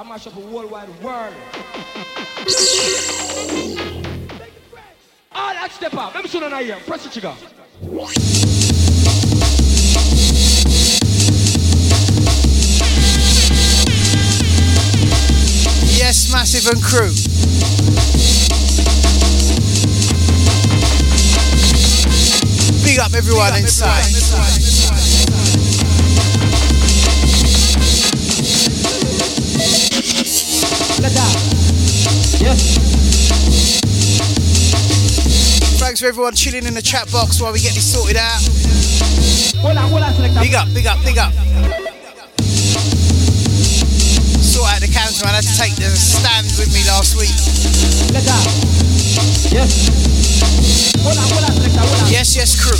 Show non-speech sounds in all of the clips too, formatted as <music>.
I mash up a worldwide world. All that step up. Let me show you here. Press the trigger. Yes, Massive and Crew. Big up everyone, Big up everyone inside. inside. Thanks for everyone chilling in the chat box while we get this sorted out. Big up, big up, big up. Sort out the cams, man. I had to take the stand with me last week. Yes. Yes, yes, crew.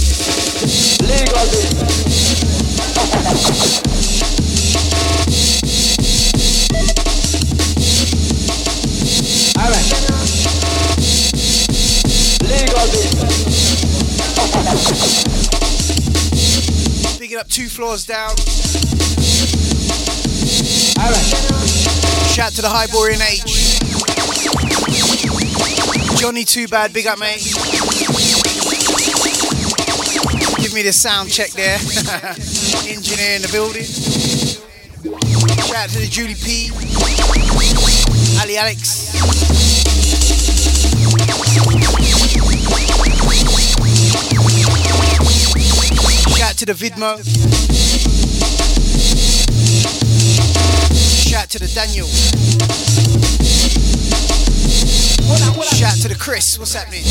Big it up two floors down. Alright. Shout to the Hyborian H. Johnny Too Bad, big up mate. Give me the sound check there. <laughs> Engineer in the building. Shout out to the Julie P, Ali Alex, Shout to the Vidmo. Shout to the Daniel. Shout to the Chris. What's happening?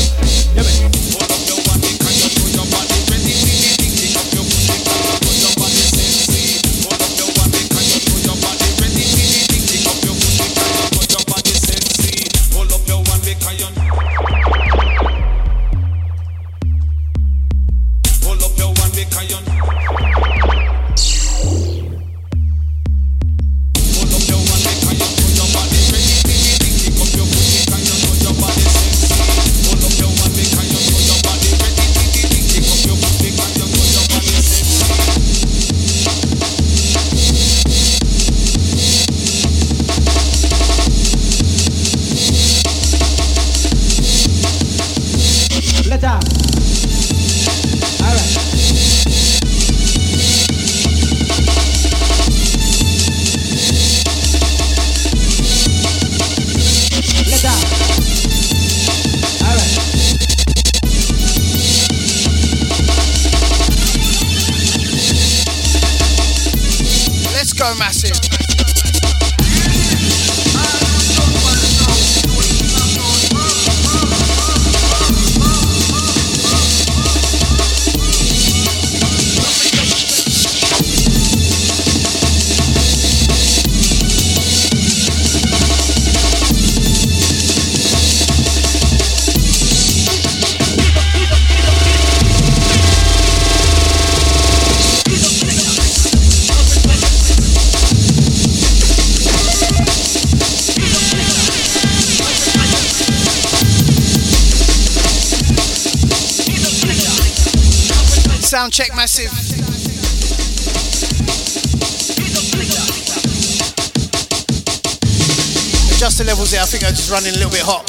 levels here, I think I'm just running a little bit hot.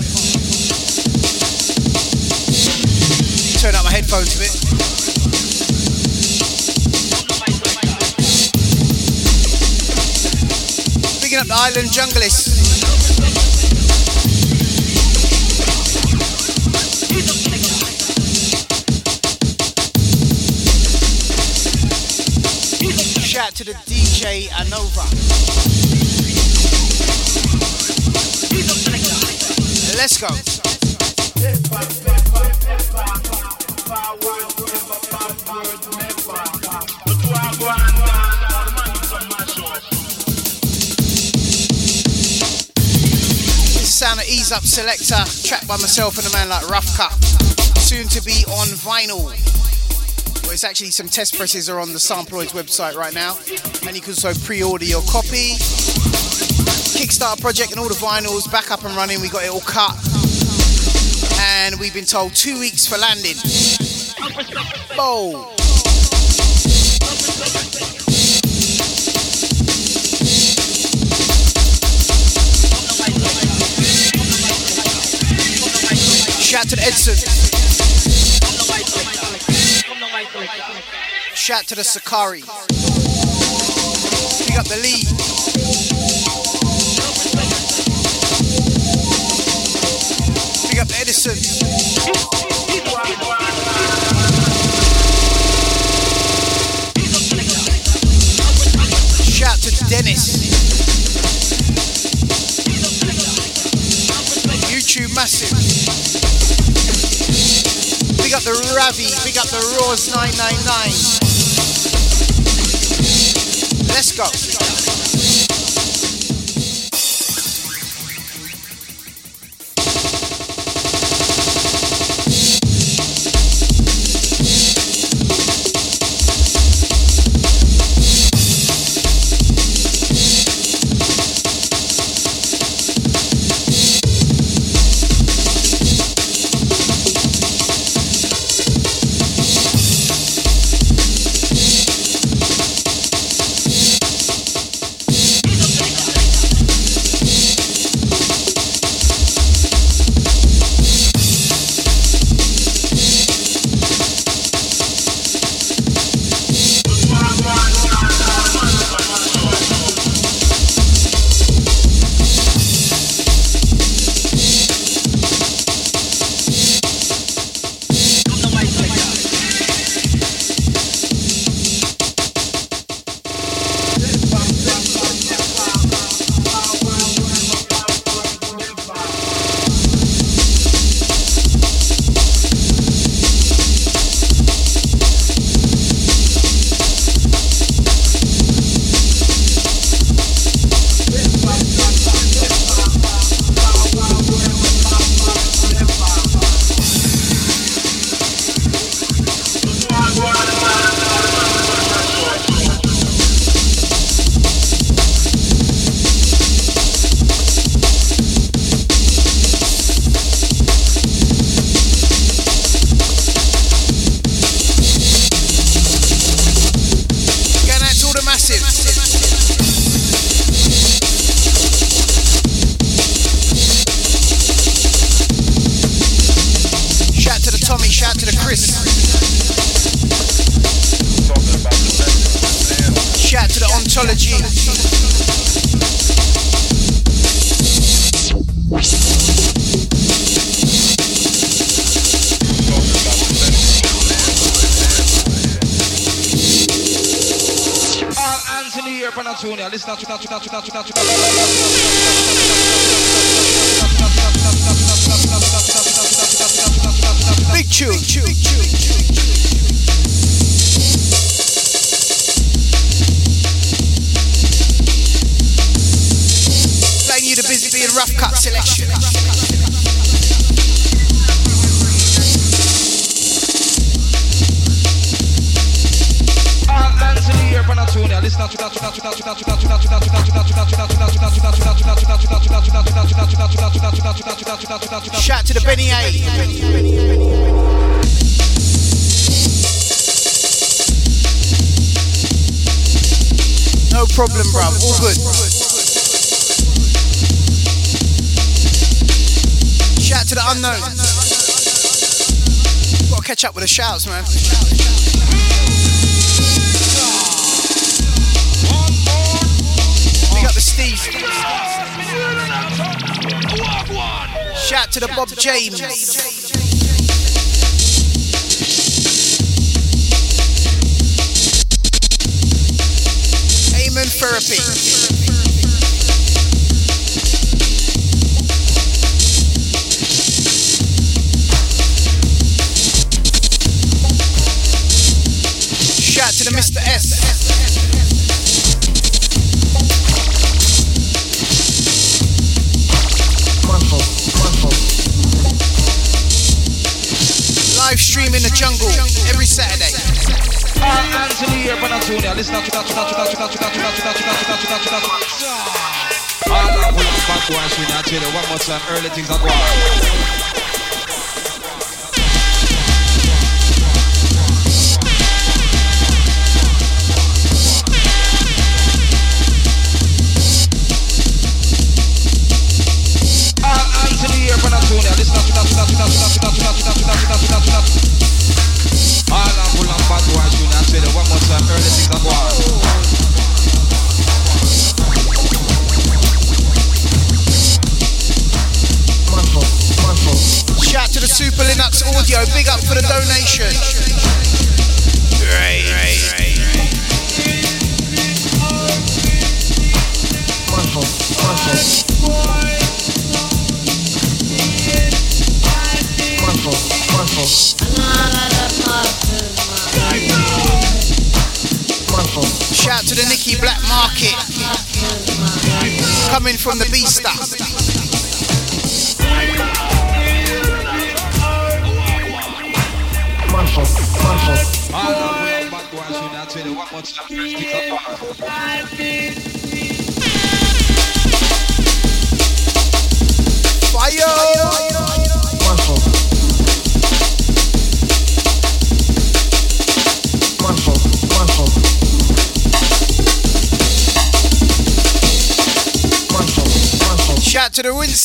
Turn up my headphones a bit. Picking up the island junglists. Shout out to the DJ. I know Let's go. Sound of Ease Up Selector, tracked by myself and a man like Rough Cut. Soon to be on vinyl. Well, it's actually some test presses are on the Samploids website right now, and you can also pre-order your copy. Kickstarter project and all the vinyls back up and running. We got it all cut, and we've been told two weeks for landing. Bow. Shout to the Edson. Shout to the Sakari. Big up the lead. Up Edison. Shout to Dennis. YouTube massive. Big up the Ravi, big up the Raws 999. Let's go. house, man.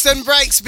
and breaks,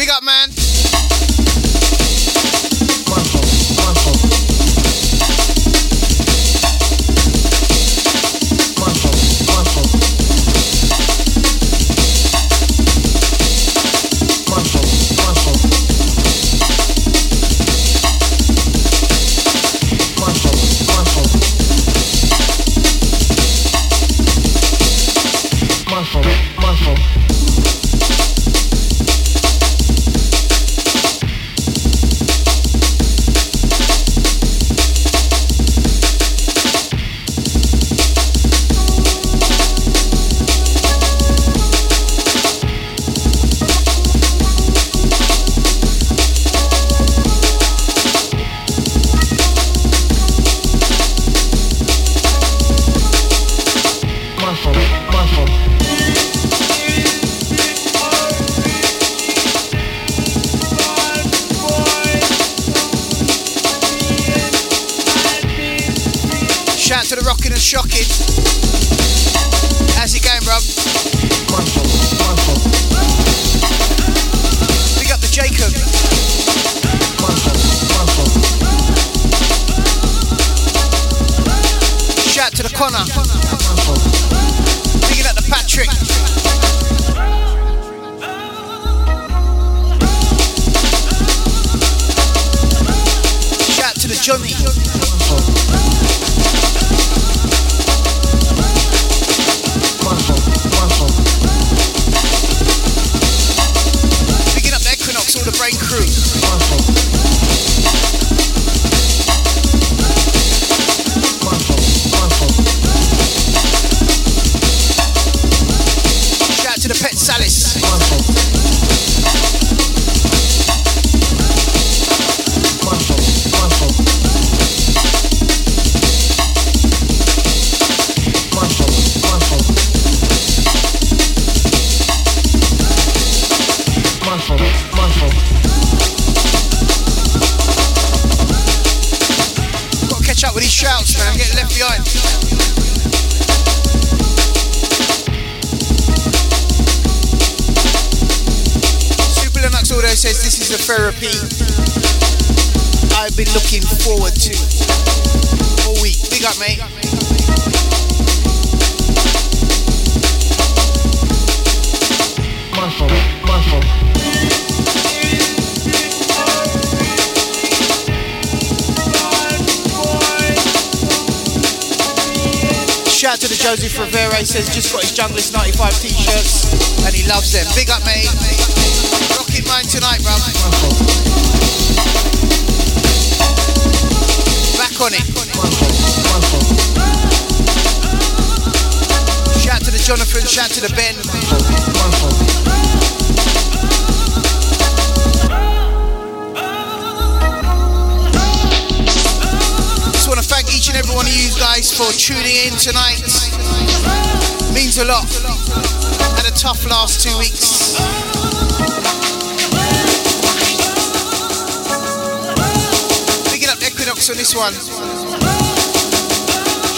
one.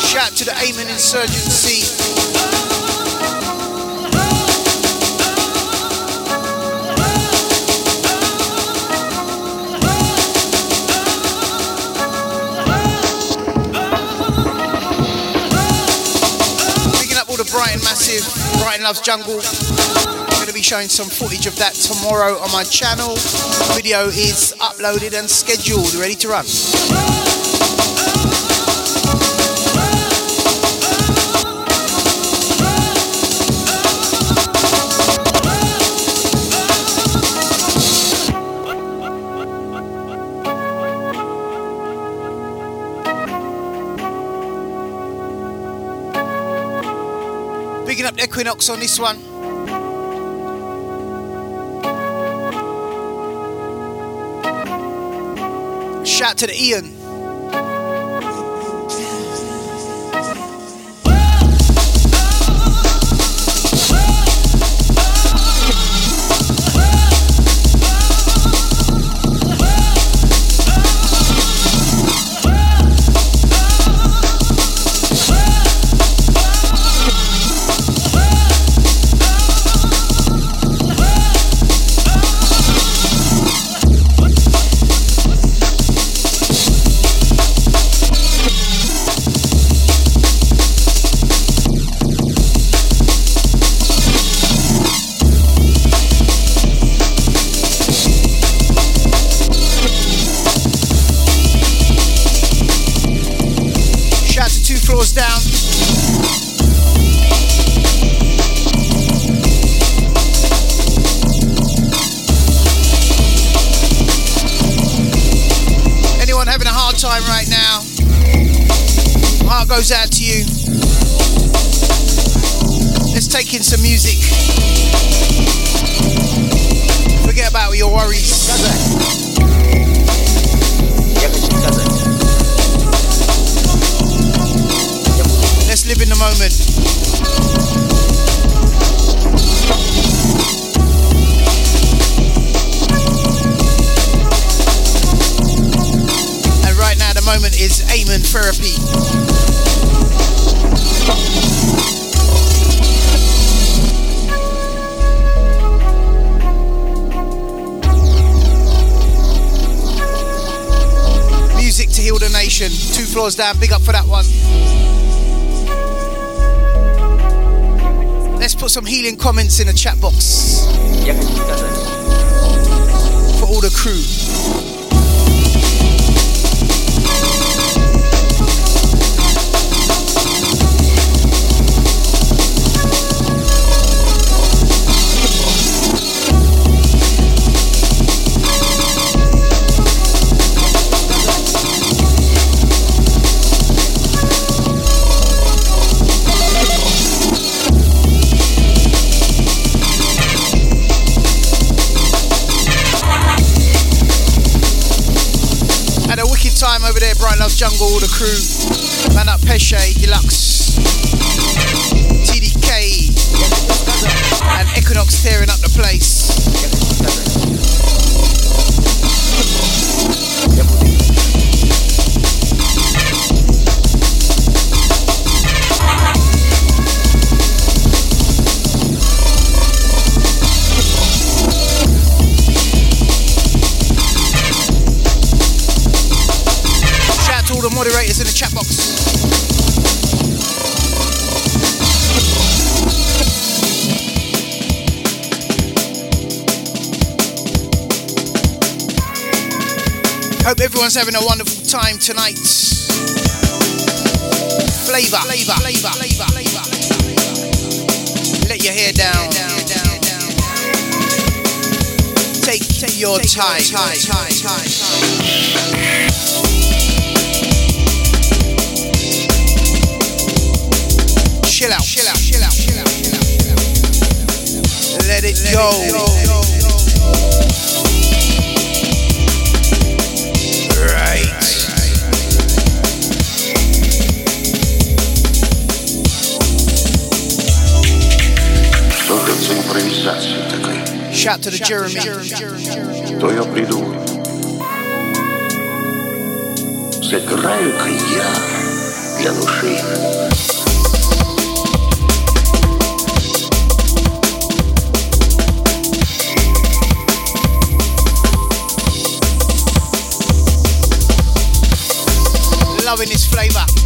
Shout to the Amen Insurgency. Picking up all the Brighton Massive, Brighton Loves Jungle. I'm going to be showing some footage of that tomorrow on my channel. Video is uploaded and scheduled, ready to run. Picking up the Equinox on this one. Shout to the Ian. Big up for that one. Let's put some healing comments in the chat box for all the crew. Bright Loves Jungle, all the crew. Man up Pesce, Deluxe, TDK, and Equinox tearing up the place. Hope everyone's having a wonderful time tonight. Flavor, flavor, flavor, flavor, flavor. Let your hair down. Take Take your time. Chill out. Chill out. Chill out. Chill out. Let it go. Right. Shout to the Jeremy. То я придумал. Сыграю-ка я для души. Loving this flavor.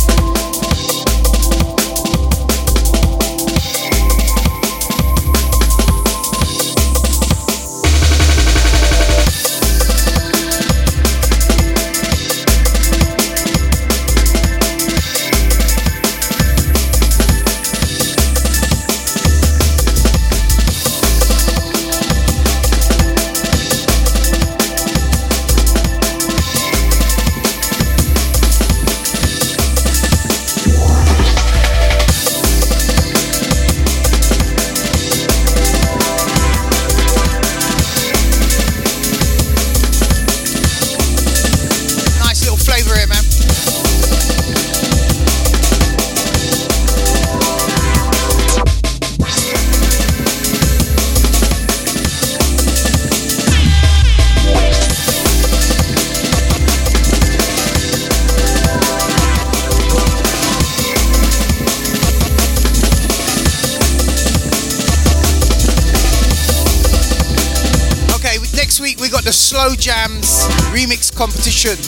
The Slow Jams remix competition.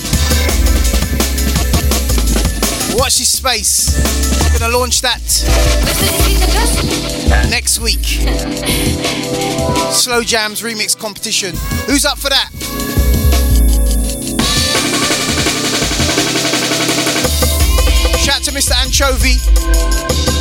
Watch this space. We're Gonna launch that next week. Slow Jams remix competition. Who's up for that? Shout to Mr. Anchovy.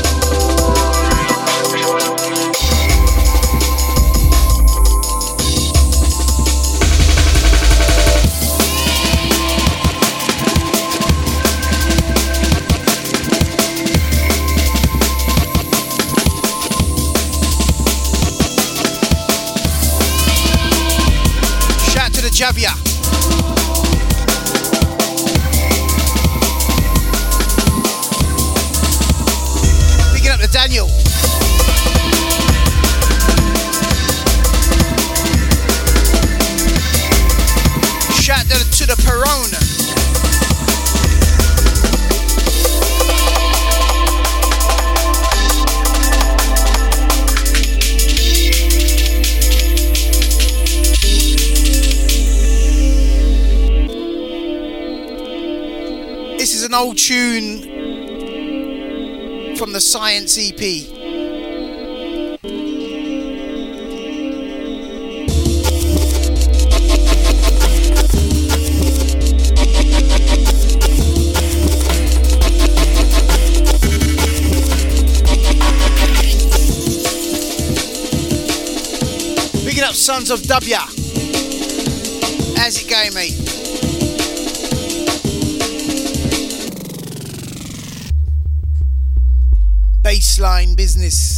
Shout old tune from the Science EP. Sons of W. How's it going, mate? Baseline business.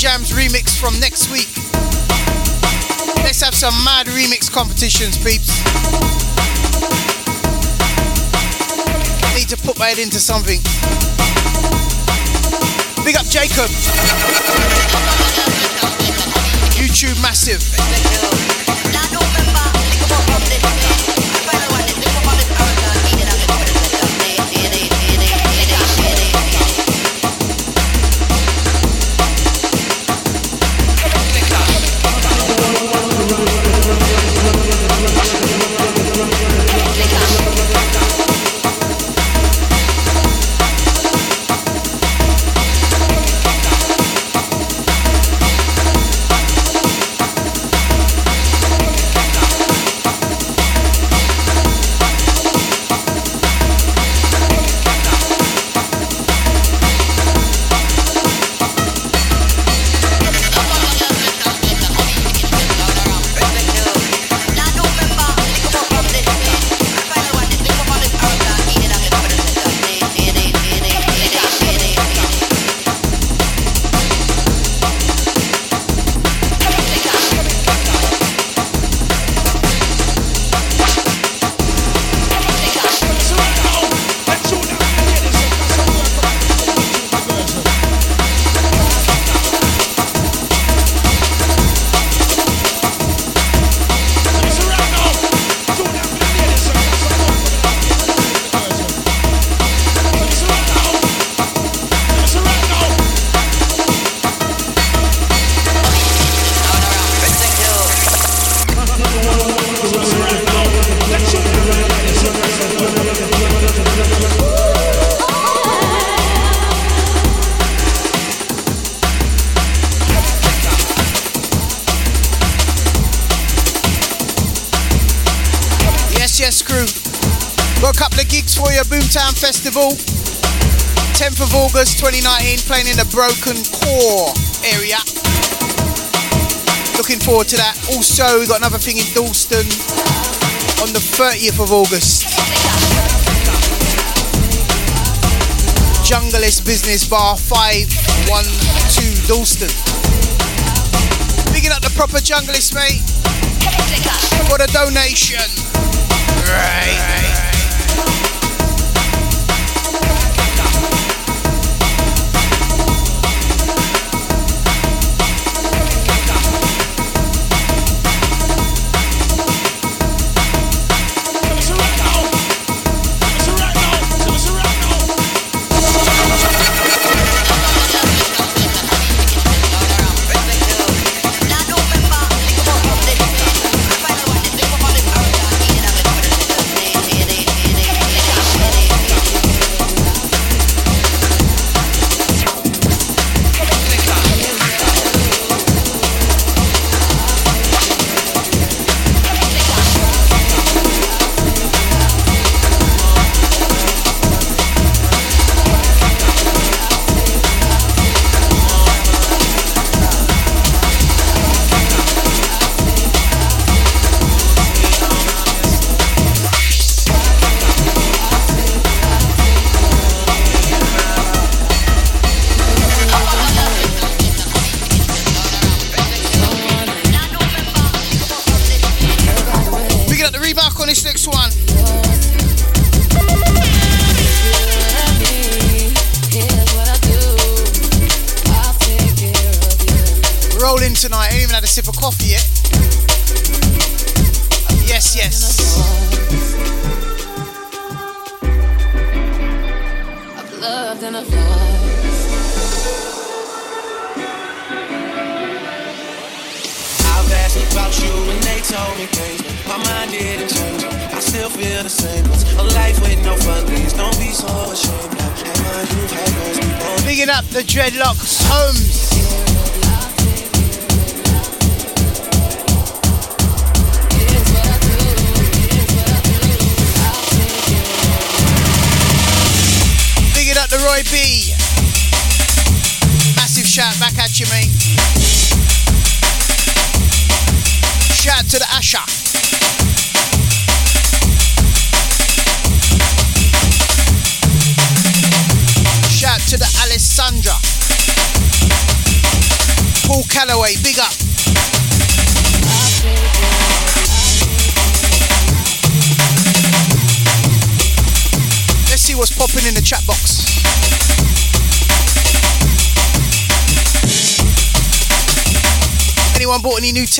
Jams remix from next week. Let's have some mad remix competitions, peeps. I need to put my head into something. Big up Jacob. YouTube massive. August 2019, playing in the Broken Core area. Looking forward to that. Also, we got another thing in Dalston on the 30th of August. Junglist Business Bar 512 Dalston. Picking up the proper junglist, mate. For the donation. Right.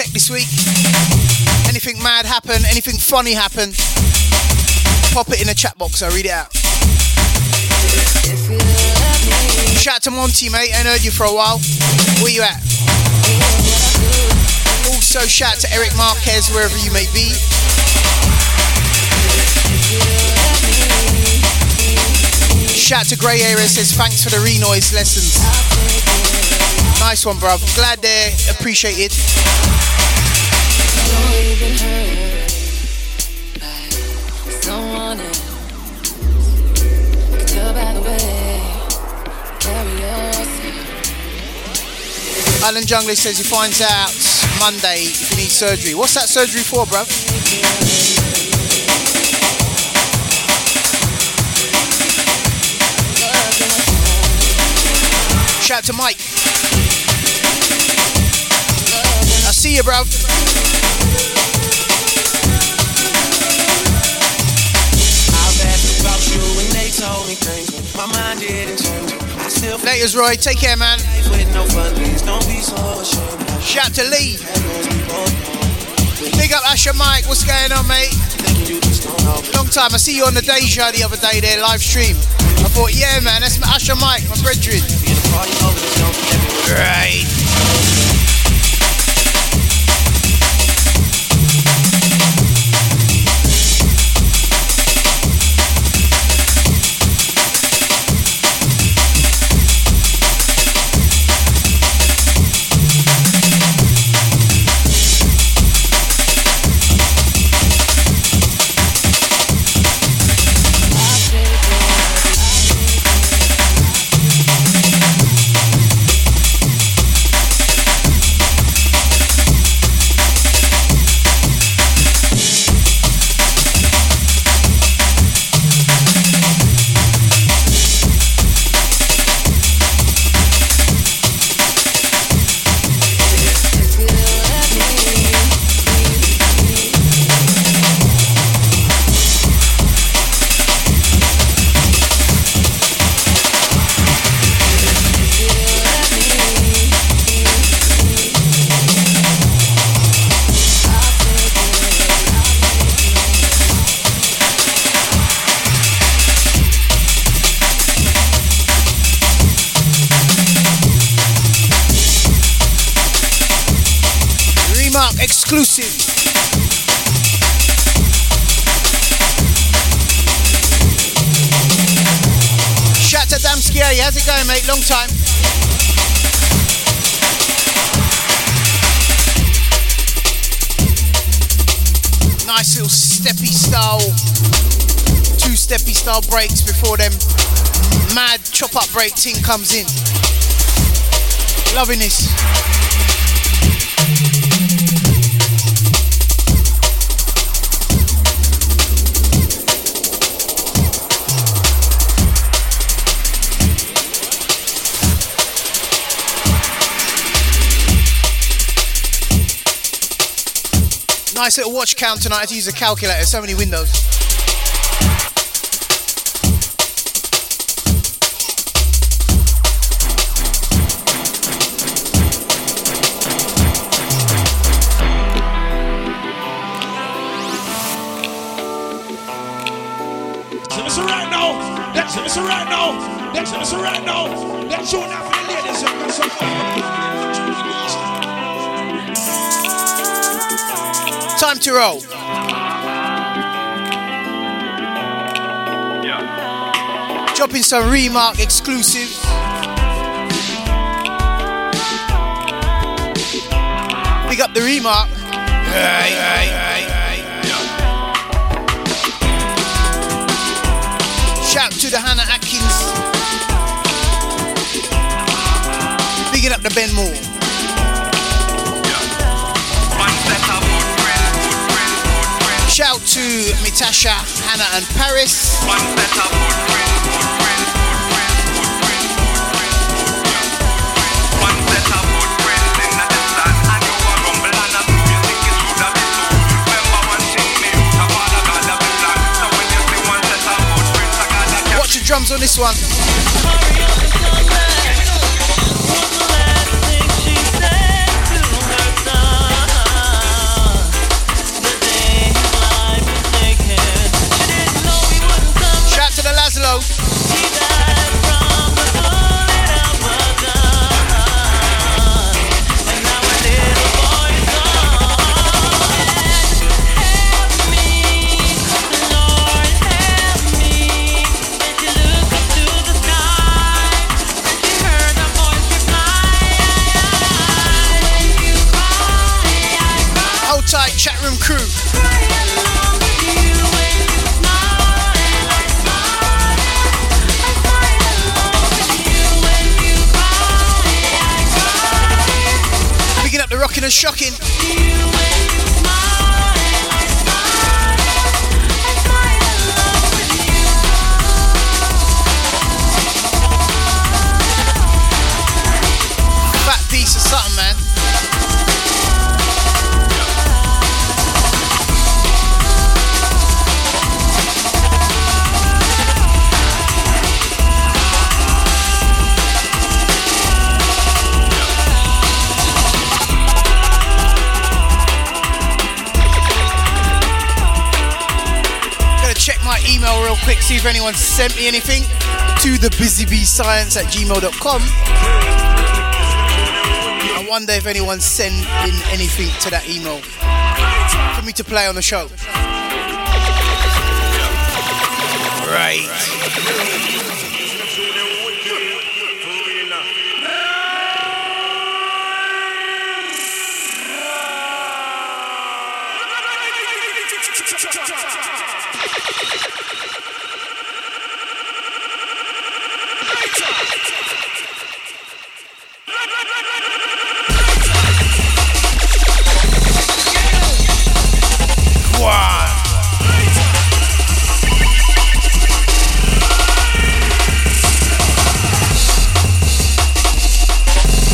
Tech this week? Anything mad happen? Anything funny happen? Pop it in the chat box. I'll read it out. Shout out to Monty, mate. Ain't heard you for a while. Where you at? Also, shout out to Eric Marquez, wherever you may be. Shout out to Grey Area says thanks for the Renoise lessons. Nice one, bruv. Glad they appreciate Alan Jungley says he finds out Monday if he needs surgery. What's that surgery for, bruv? Shout out to Mike. I see you, bruv. Laters, Roy. Take care, man. Shout out to Lee. Big up Asher Mike. What's going on, mate? Long time. I see you on the Deja the other day there, live stream. I thought, yeah, man, that's my Asher Mike, my brethren. Be steppy style breaks before them mad chop up break team comes in. Loving this. Nice little watch count tonight. I had to use a calculator. So many windows. Roll. Dropping some Remarc exclusive. Big up the Remarc. Hey, hey, hey, hey. Shout to the Hannah Atkins. Bigging up the Ben Moore. To Mitasha, Hannah, and Paris. Watch the drums on this one. Sent me anything to the busybeescience at gmail.com. I wonder if anyone sent in anything to that email for me to play on the show. Right. You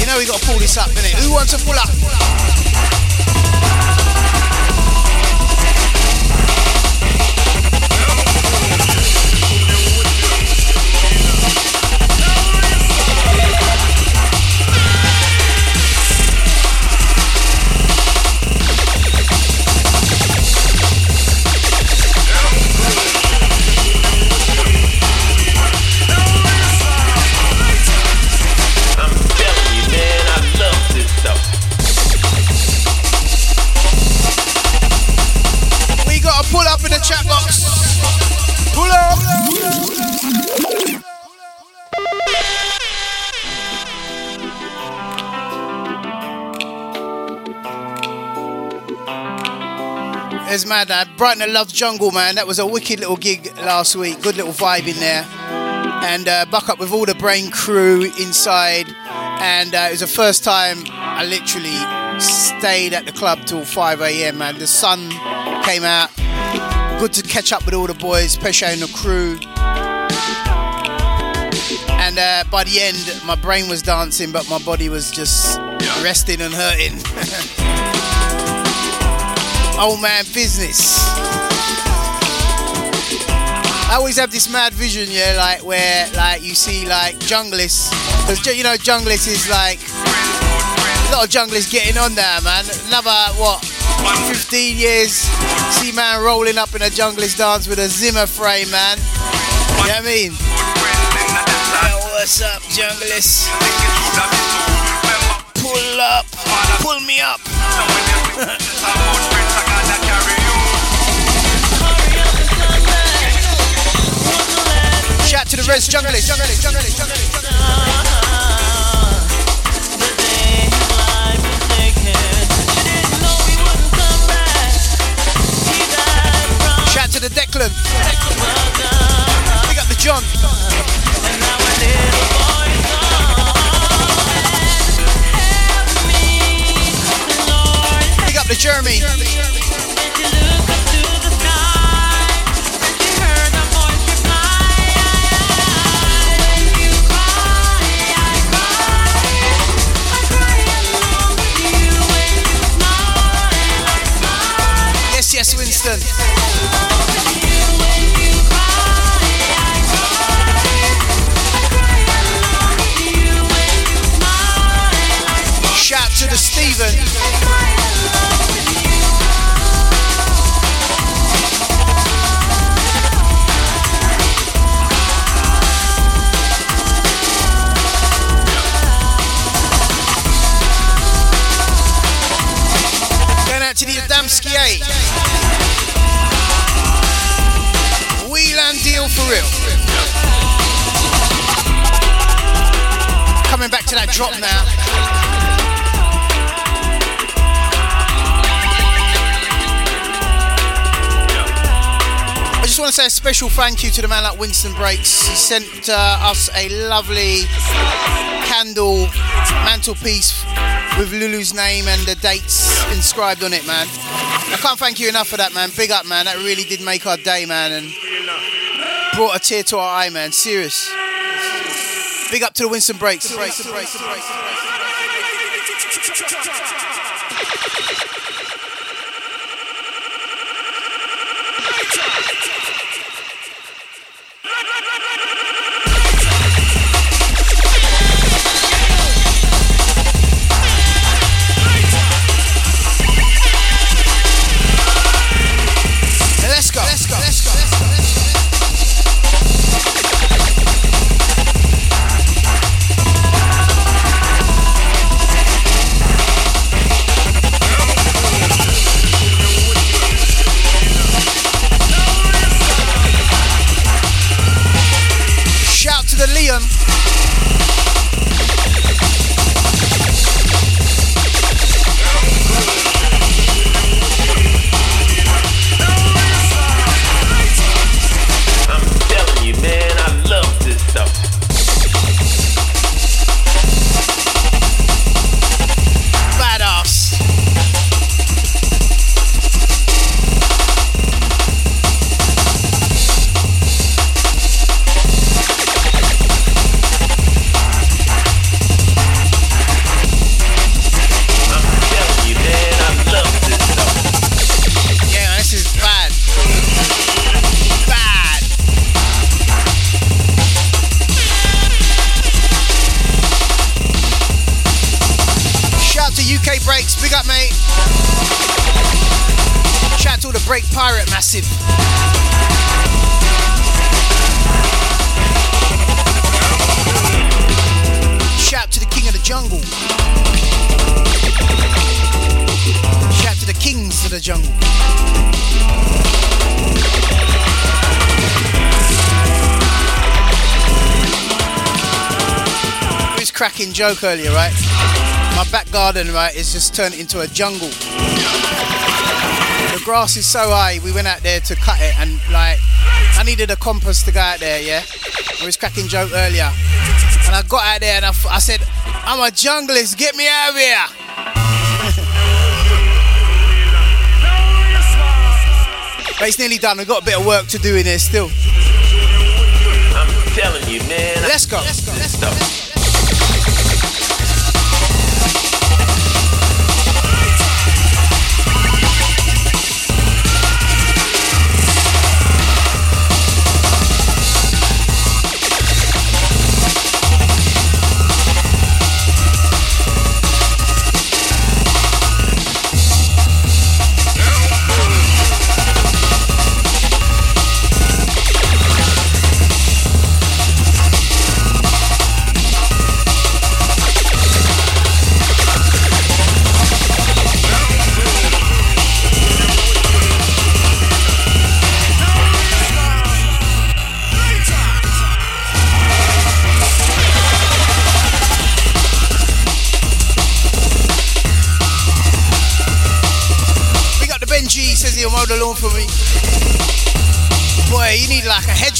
know we pull this up? Who wants to pull up? Brighton and Love Jungle, man. That was a wicked little gig last week. Good little vibe in there. And uh, buck up with all the brain crew inside. And uh, it was the first time I literally stayed at the club till 5 a.m. Man, the sun came out. Good to catch up with all the boys, Pesha and the crew. And uh, by the end, my brain was dancing, but my body was just resting and hurting. <laughs> Old man business. I always have this mad vision, yeah, like where like you see like junglists, because you know junglist is like a lot of junglists getting on there, man. Another what, 15 years, see man rolling up in a junglist dance with a Zimmer frame, man. You know what I mean? What's up, junglist? Pull up, pull me up. Shout to the Res junglist. Shout to the Declan. Pick up the John. Pick Jeremy. Yes, yes, Winston. Shout to the Stephen. Adamski 8. Wheeland deal for real. Coming back to that drop now. I just want to say a special thank you to the man like Winston Breaks. He sent uh, us a lovely candle mantelpiece with Lulu's name and the dates inscribed on it, man. I can't thank you enough for that, man. Big up, man. That really did make our day, man, and brought a tear to our eye, man. Serious. Big up to the Winston Breaks. Breaks, breaks, breaks. Let's Break Pirate Massive. Shout to the King of the Jungle. Shout to the Kings of the Jungle. This cracking joke earlier, right? My back garden, right, is just turned into a jungle. The grass is so high, we went out there to cut it, and like, I needed a compass to go out there, yeah? I was cracking joke earlier. And I got out there and I, f- I said, I'm a junglist, get me out of here. <laughs> But it's nearly done. We've got a bit of work to do in here still. I'm telling you, man. I Let's go. Let's go. this stuff.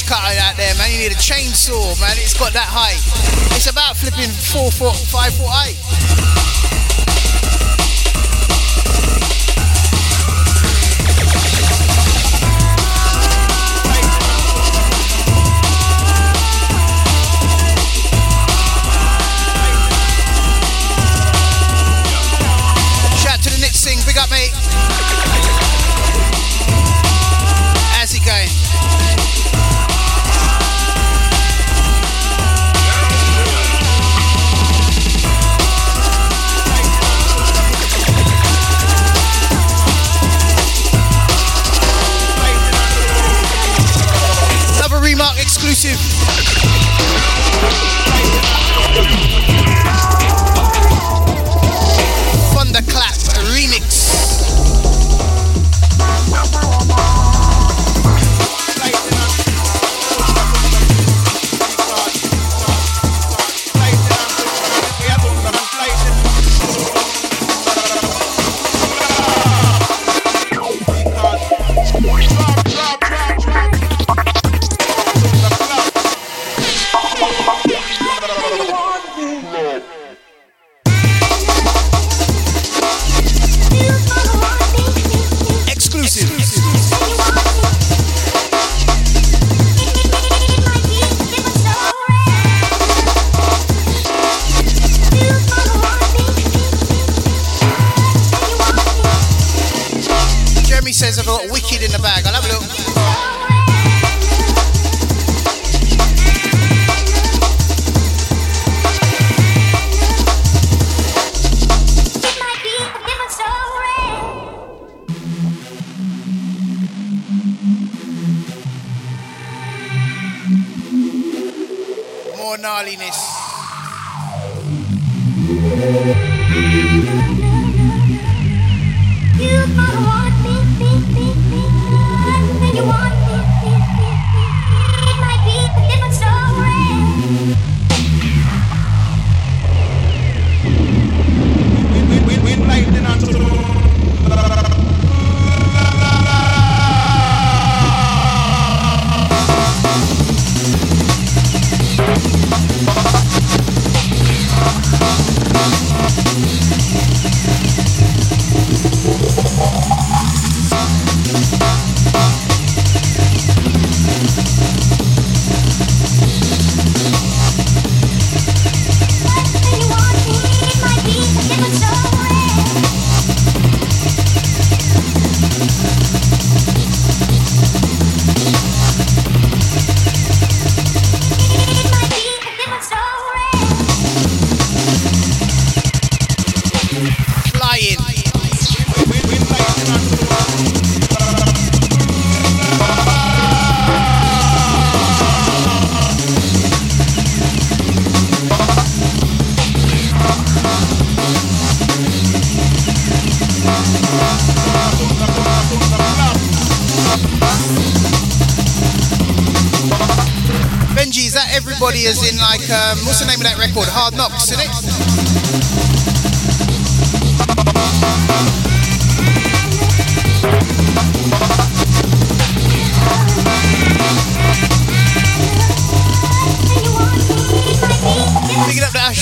Cutter out there, man. You need a chainsaw, man. It's got that height. It's about flipping four foot, five foot height.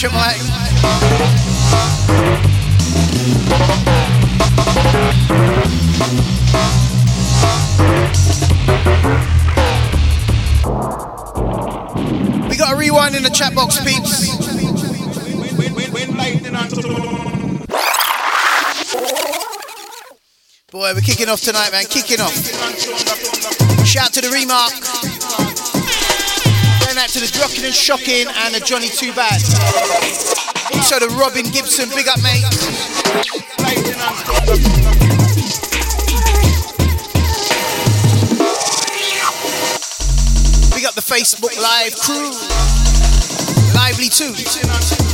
We got a rewind in the chat box, peeps. Boy, we're kicking off tonight, man. Kicking off. Shout to the Remarc. Going out to the Drocking and Shocking and the Johnny Too Bad. Also the Robin Gibson, big up, mate. Big up the Facebook Live crew. Lively too.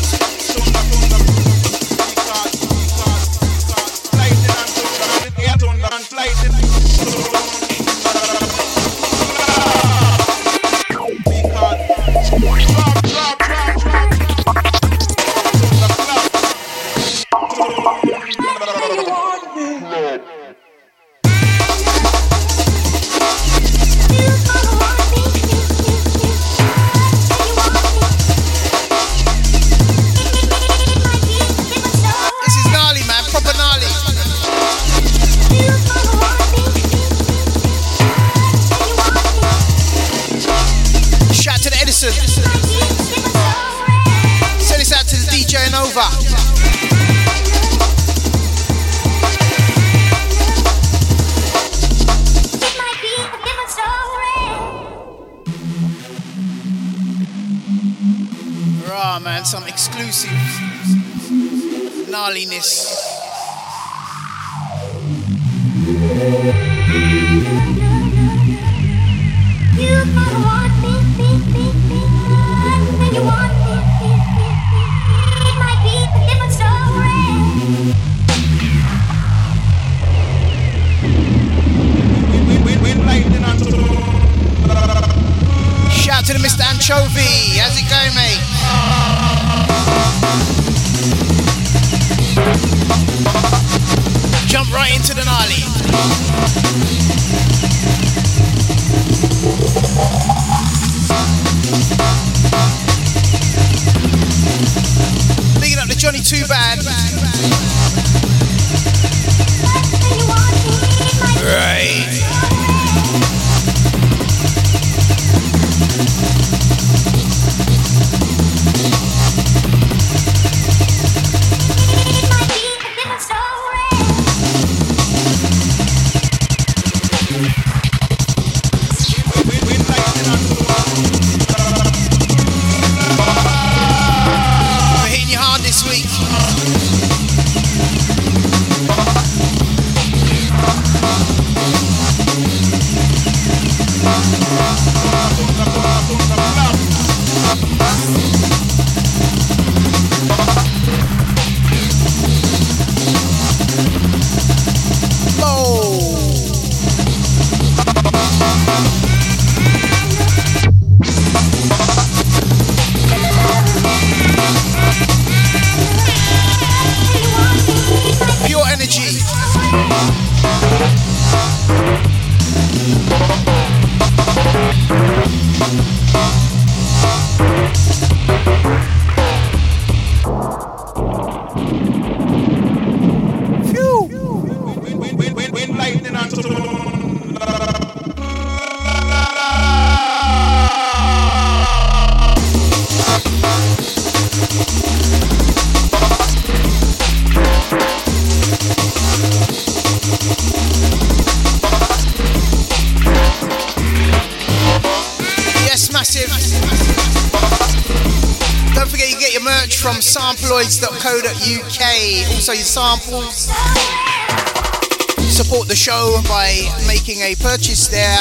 Making a purchase there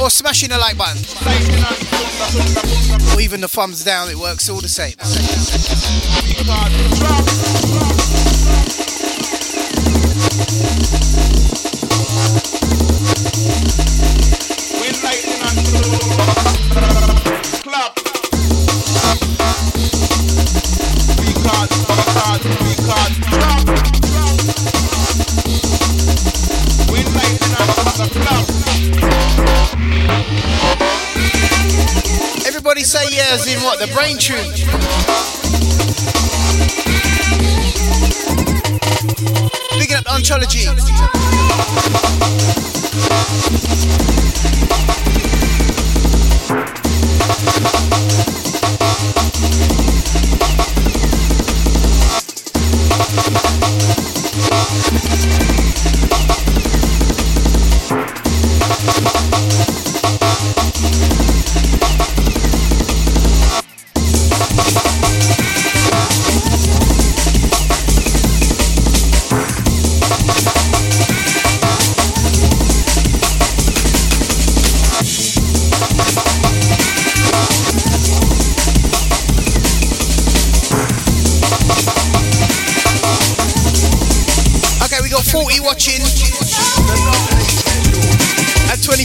or smashing the like button. Or even the thumbs down, it works all the same. Brain tune.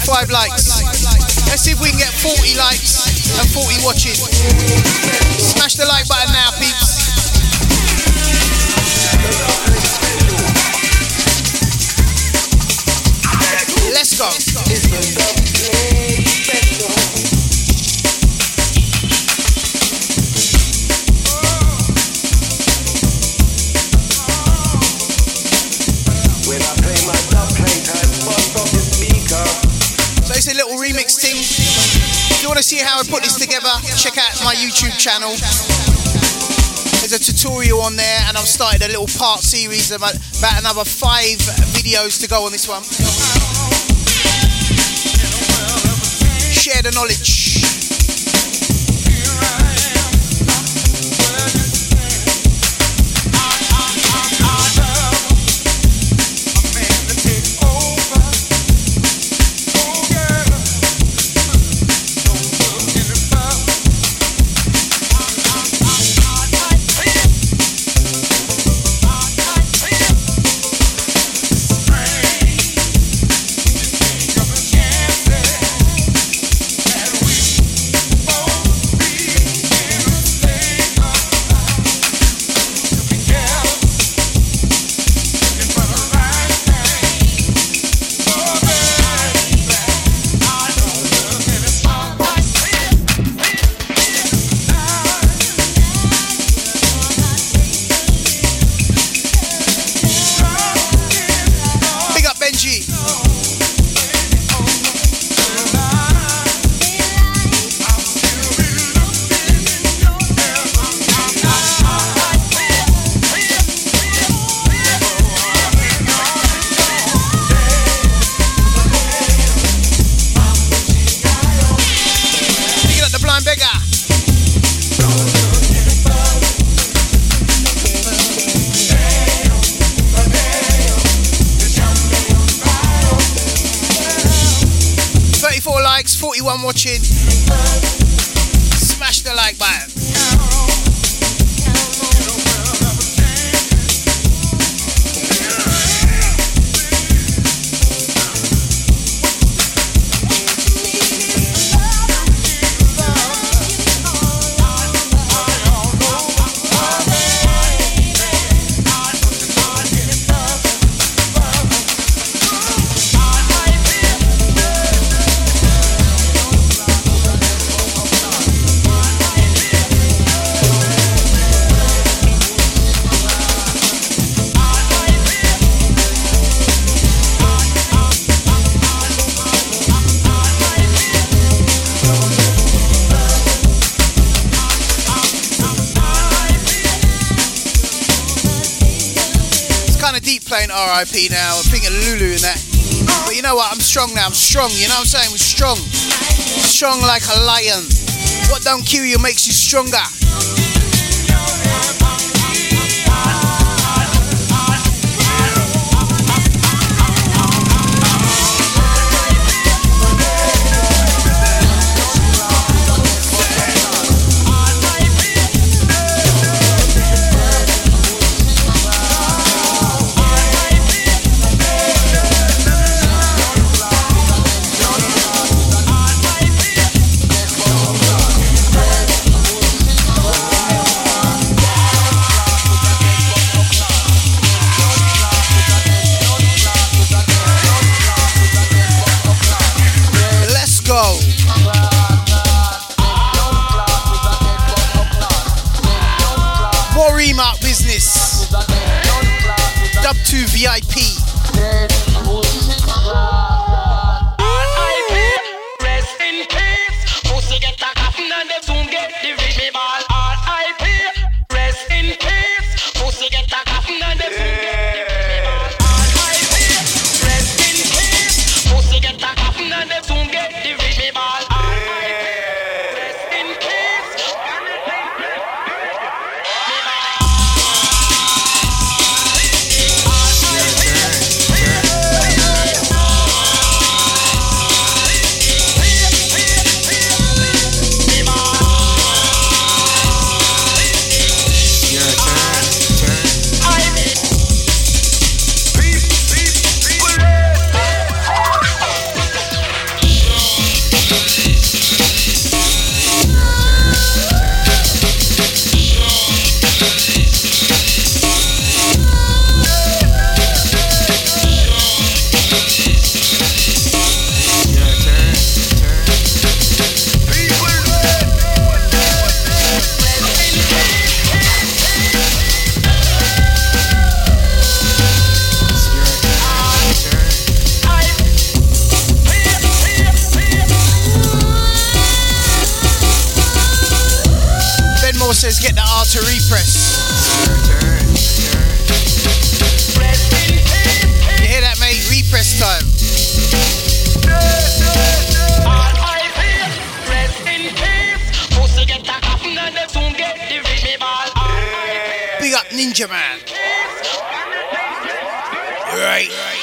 25 likes. Let's see if we can get 40 likes and 40 watches. Smash the like button now, peeps. Let's go. See how I put this together, check out my YouTube channel. There's a tutorial on there, and I've started a little part series about, about another five videos to go on this one. Share the knowledge. strong, you know what I'm saying? We're strong. Strong like a lion. What don't kill you makes you stronger. Walter Repress. You hear that, mate? Repress time. Big up Ninja Man. Right.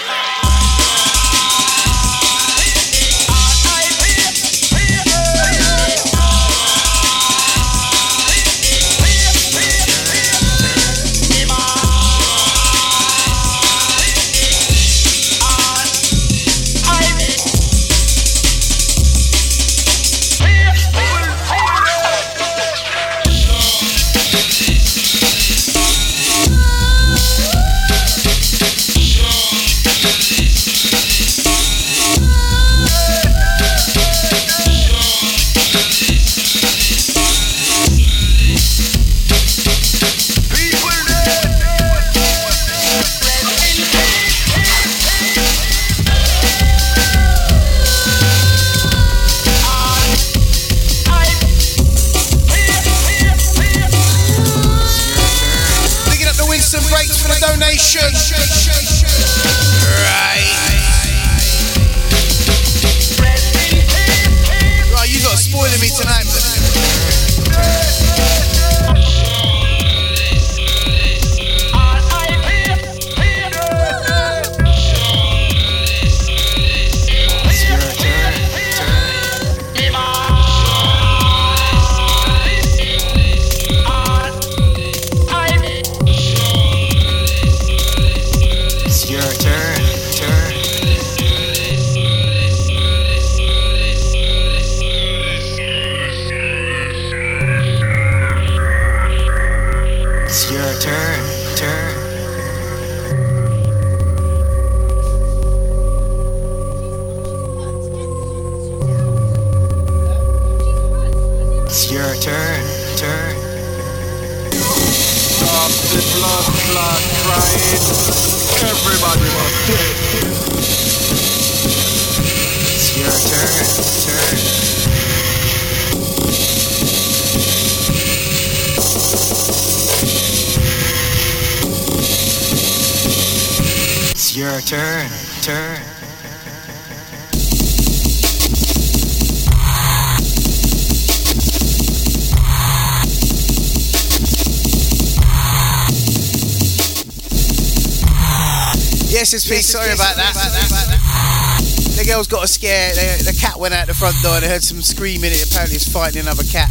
Door. They heard some screaming. It apparently is fighting another cat.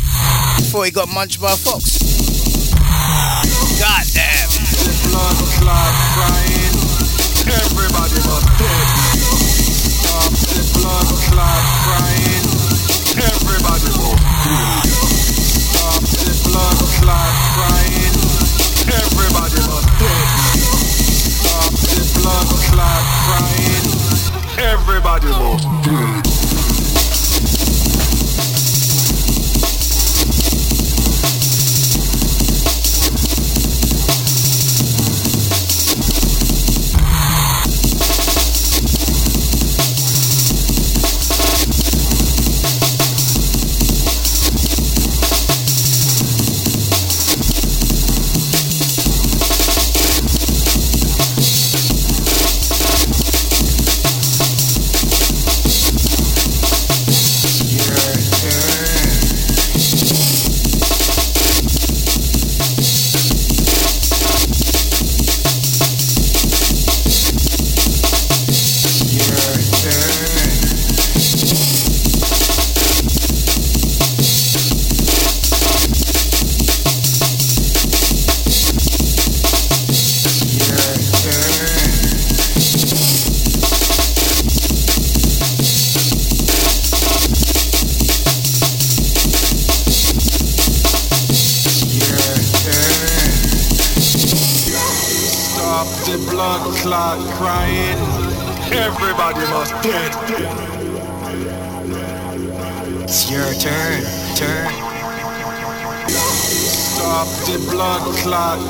Before he got munched by a fox. God damn. Blood clot crying. Everybody must dead. The blood crying. Everybody must dead. The blood crying. Everybody must dead. The blood crying. Everybody must dead.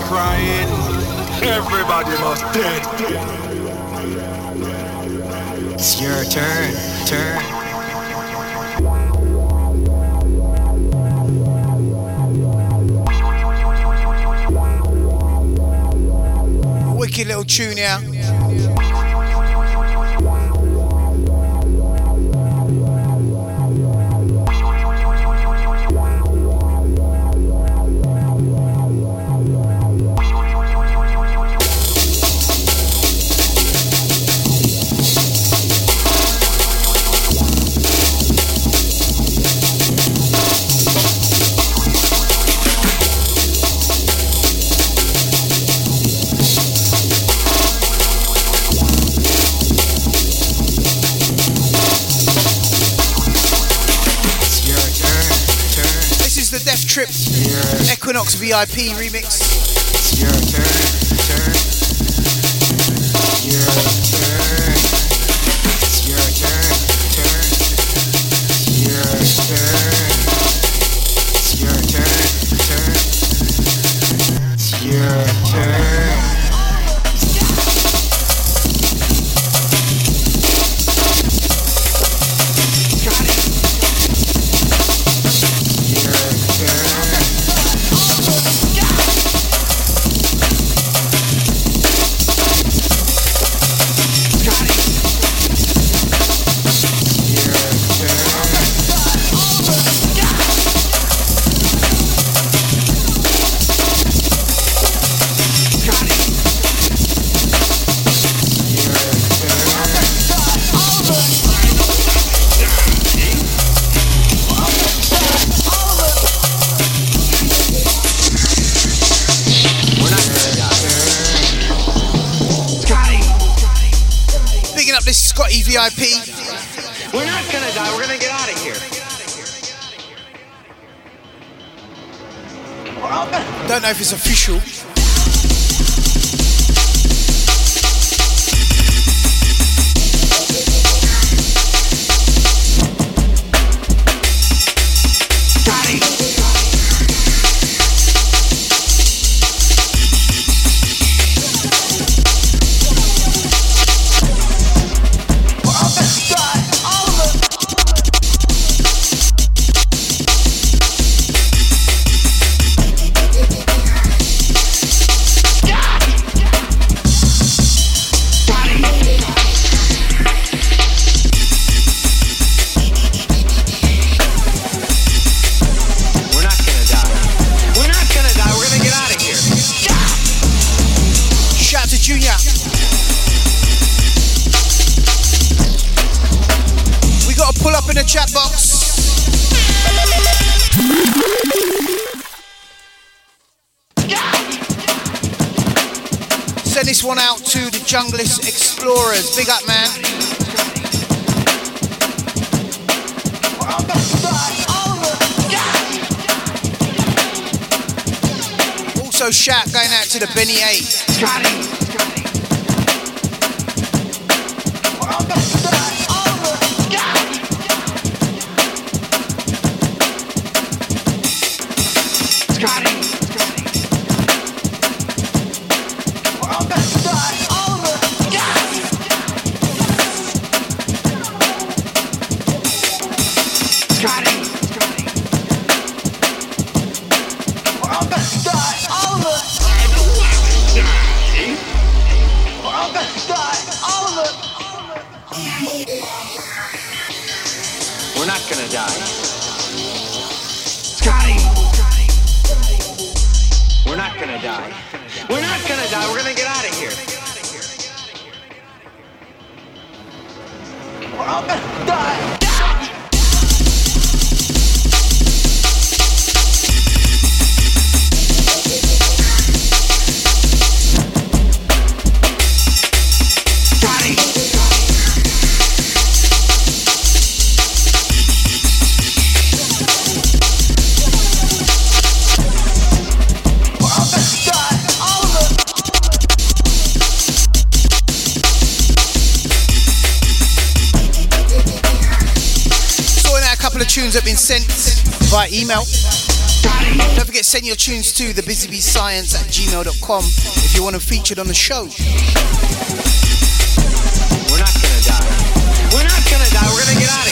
Crying. Everybody must dead. It's your turn, turn. Wicked little tune here. Equinox VIP remix. It's your turn, send your tunes to thebusybeescience at gmail.com if you want to them featured on the show. We're not gonna die. We're not gonna die. We're gonna get out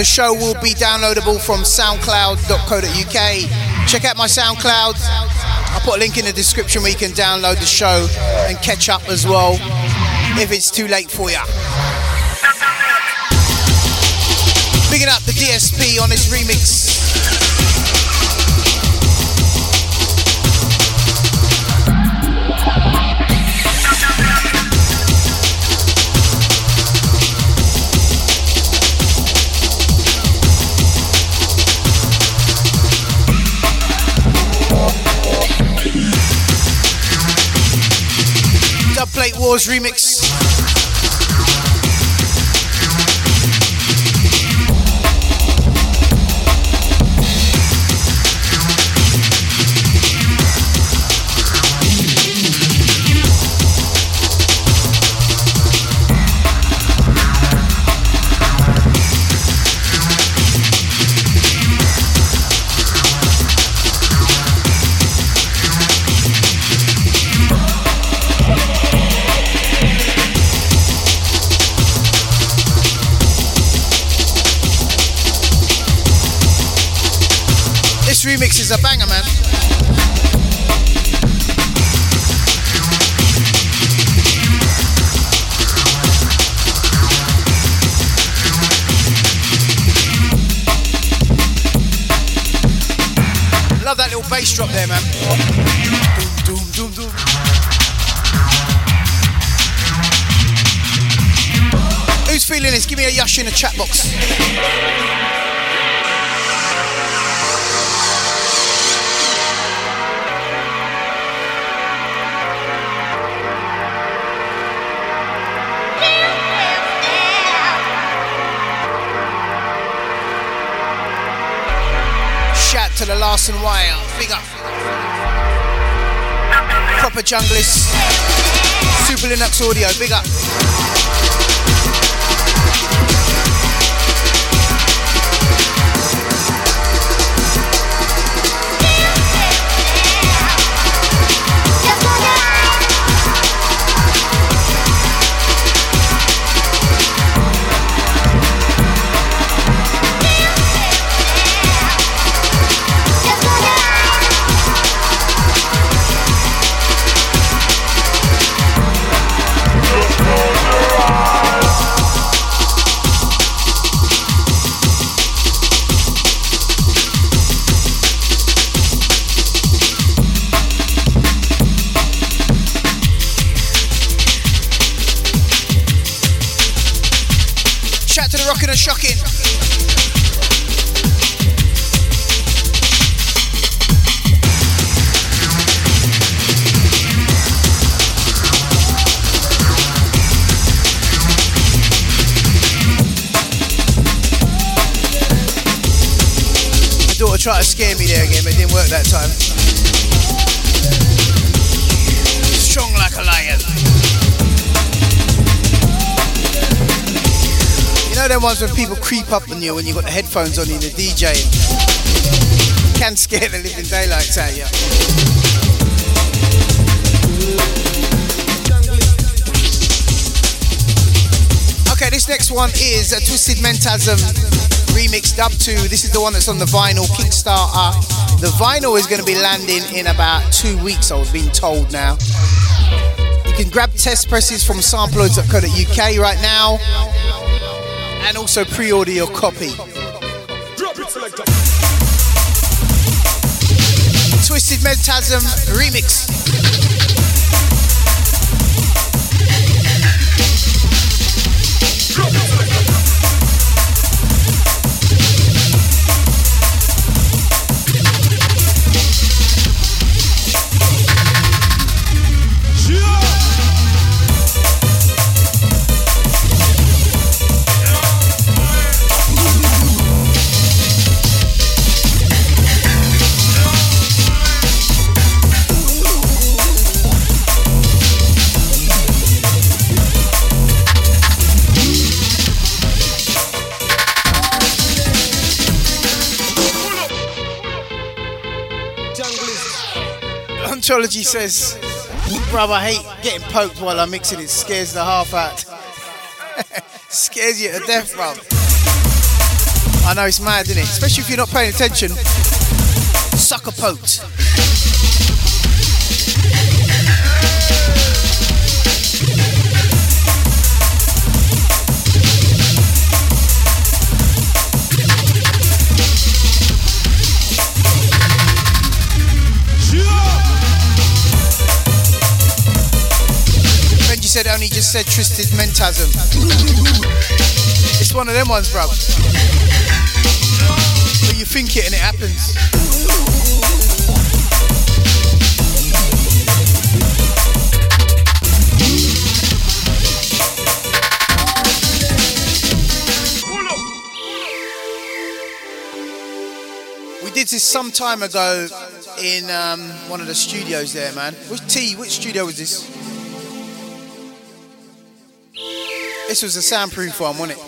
the show will be downloadable from soundcloud.co.uk. Check out my SoundCloud. I'll put a link in the description where you can download the show and catch up as well if it's too late for you. Bigging up the DSP on this remix. Wars remix. There, man. Doom, doom, doom. Who's feeling this? Give me a yush in the chat box. To the Larson Wire. Big up. Proper junglist. Super Linux audio. Big up. Ones when people creep up on you when you've got the headphones on you and the DJ can scare the living daylights out of you. Okay, this next one is a Twisted Mentasm remix up to. This is the one that's on the vinyl Kickstarter. The vinyl is going to be landing in about two weeks, I've been told now. You can grab test presses from samploids.co.uk right now and also pre-order your copy. Twisted Mentasm remix. Ontology says, Bruv, I hate getting poked while I'm mixing it. Scares the half out. <laughs> Scares you to death, bruv. I know it's mad, isn't it? Especially if you're not paying attention. Sucker poked. Said only just said Twisted Mentasm. It's one of them ones, bruv. But you think it and it happens. We did this some time ago in um, one of the studios there, man. Which T? Which studio was this? This was a soundproof one, wasn't it?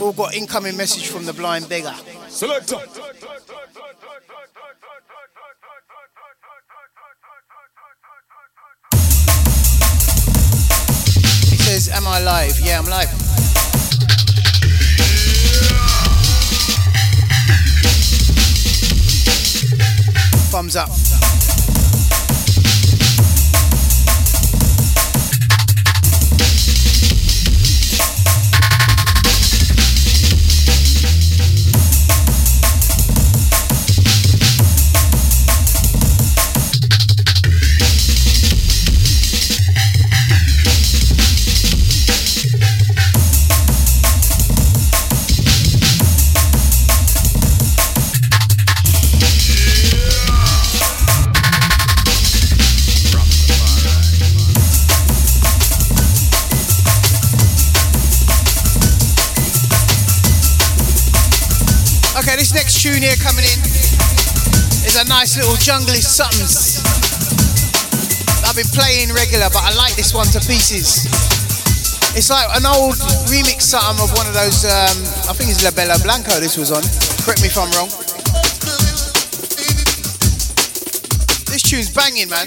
All got incoming message from the blind beggar. Selector. He says, "Am I live? Yeah, I'm live." Thumbs up. Tune here coming in is a nice little junglist somethings. I've been playing regular, but I like this one to pieces. It's like an old remix something of one of those, um, I think it's La Bella Blanco this was on. Correct me if I'm wrong. This tune's banging, man.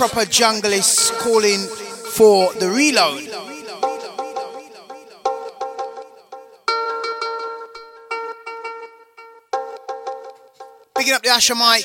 Proper junglist calling for the reload. Picking up the Asher mic.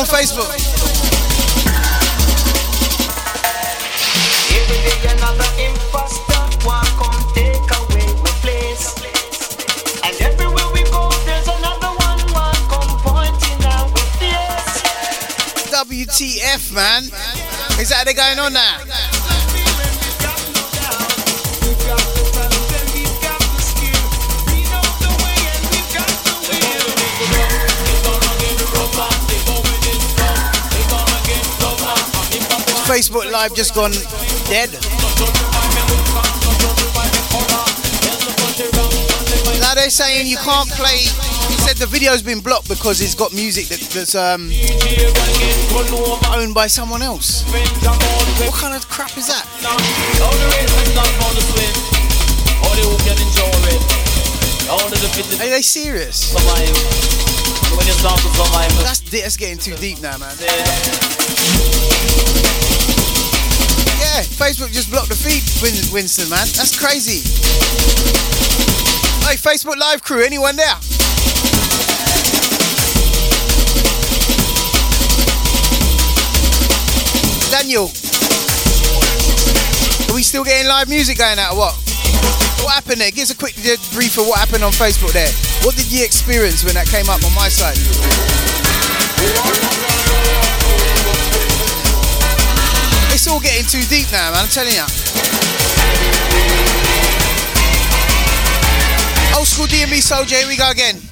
with face. WTF, man? Is that they going on now? Facebook Live just gone dead. Now they're saying you can't play. He said the video's been blocked because it's got music that, that's um, owned by someone else. What kind of crap is that? Are they serious? That's, that's getting too deep now, man. Yeah, Facebook just blocked the feed, Win- Winston, man. That's crazy. Hey, Facebook Live crew, anyone there? Daniel, are we still getting live music going out or what? What happened there? Give us a quick uh, brief of what happened on Facebook there. What did you experience when that came up on my side? All getting too deep now, man. I'm telling you. Old school DMB soldier. Here we go again.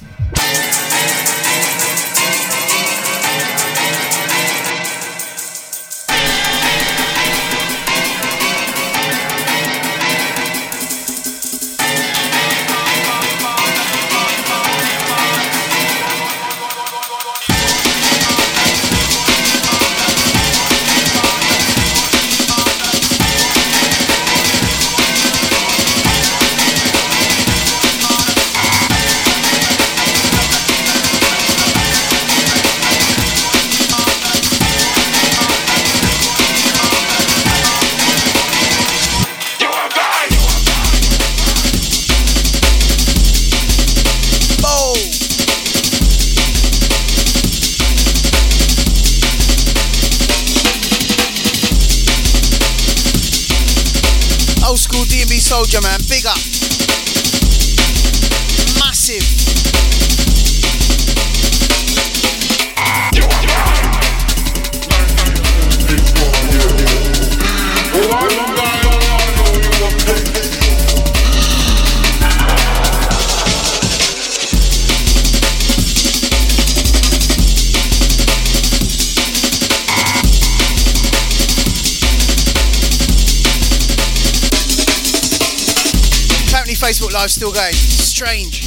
Still going. Strange.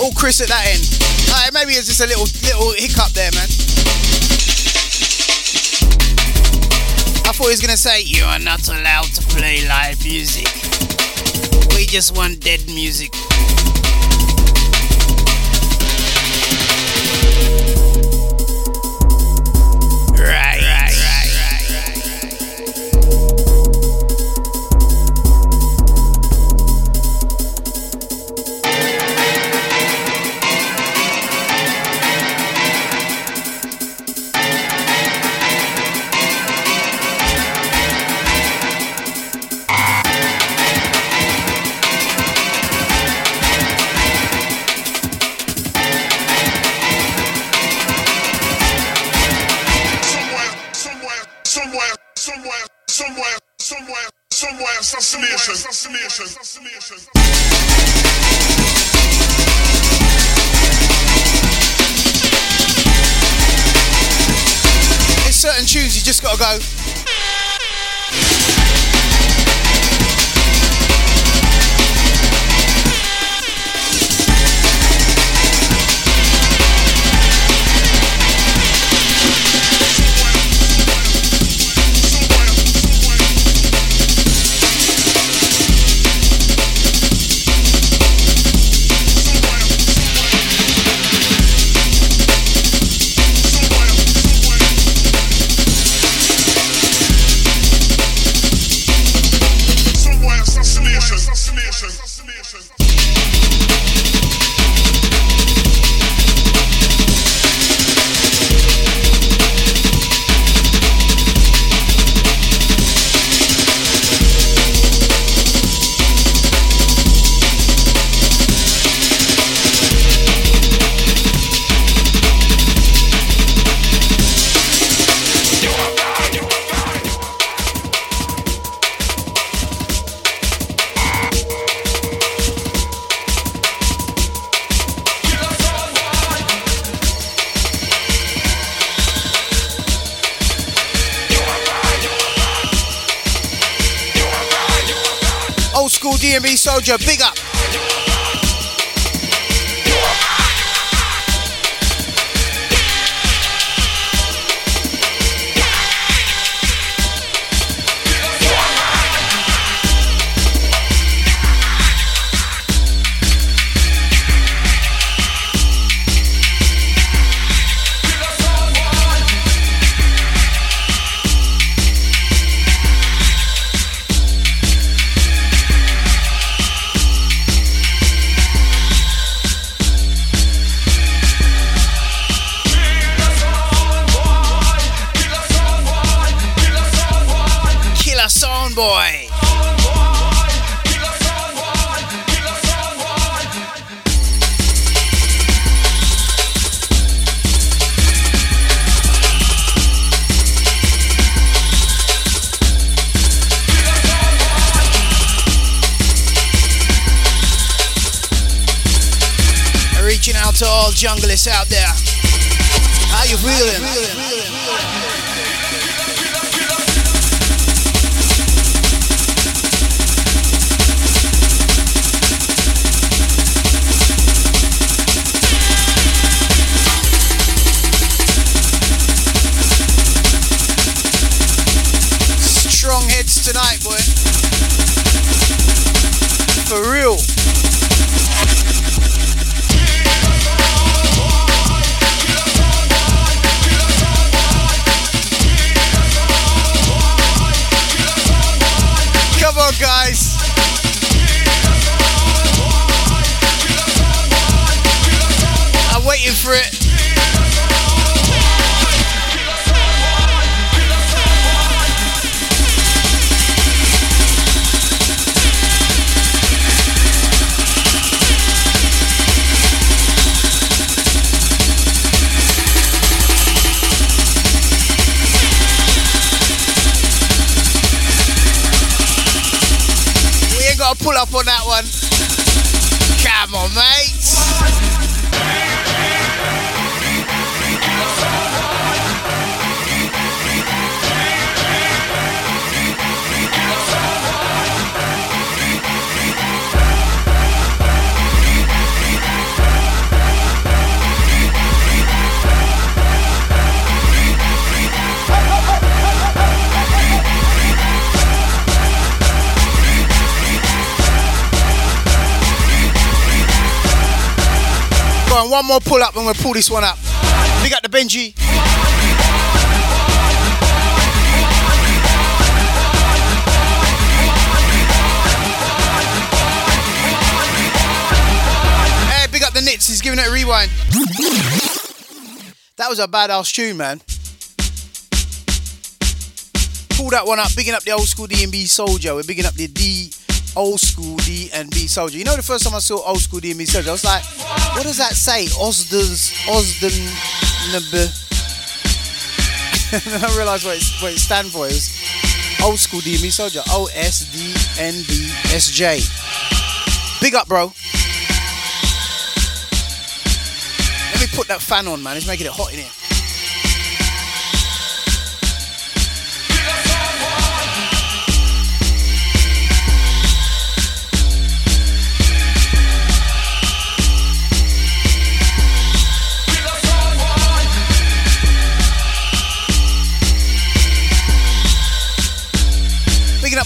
All Chris at that end. Alright, maybe it's just a little little hiccup there, man. I thought he was gonna say, You are not allowed to play live music. We just want dead music. More pull up and we'll pull this one up. Big up the Benji. Hey, big up the Nits, he's giving it a rewind. That was a badass tune, man. Pull that one up, bigging up the old school D and B soldier. We're bigging up the D old school D and B soldier. You know the first time I saw old school D and B soldier, I was like, what does that say? Osden's Osden Nb and <laughs> I what what it stand for. It was old school D and soldier. O S D N B S J. Big up, bro. Let me put that fan on, man. It's making it hot in here.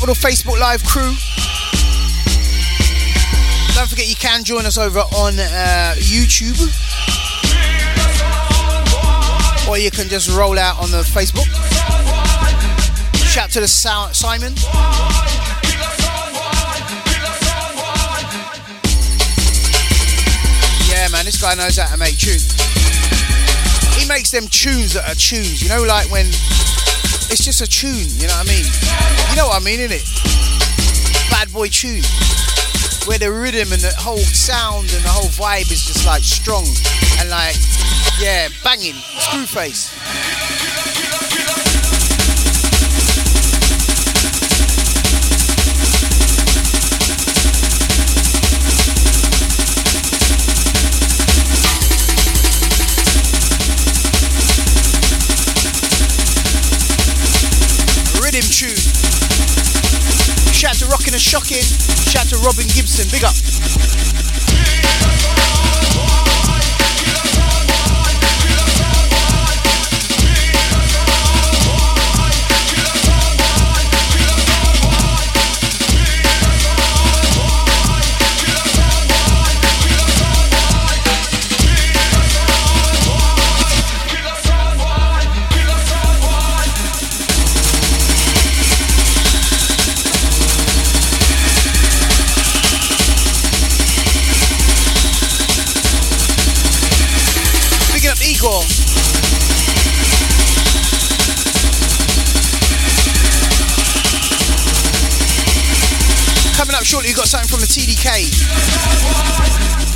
The Facebook Live crew. Don't forget you can join us over on uh, YouTube. Or you can just roll out on the Facebook. Shout to the Sou- Simon. Yeah, man, this guy knows how to make tunes. He makes them tunes that are tunes, you know, like when it's just a tune, you know what I mean? You know what I mean, innit? Bad boy tune. Where the rhythm and the whole sound and the whole vibe is just like strong and like, yeah, banging. Screw face. Rhythm tune. Shout to Rockin' and Shocking. Shout to Robin Gibson. Big up. Picking. Coming up shortly, we've got something from the TDK.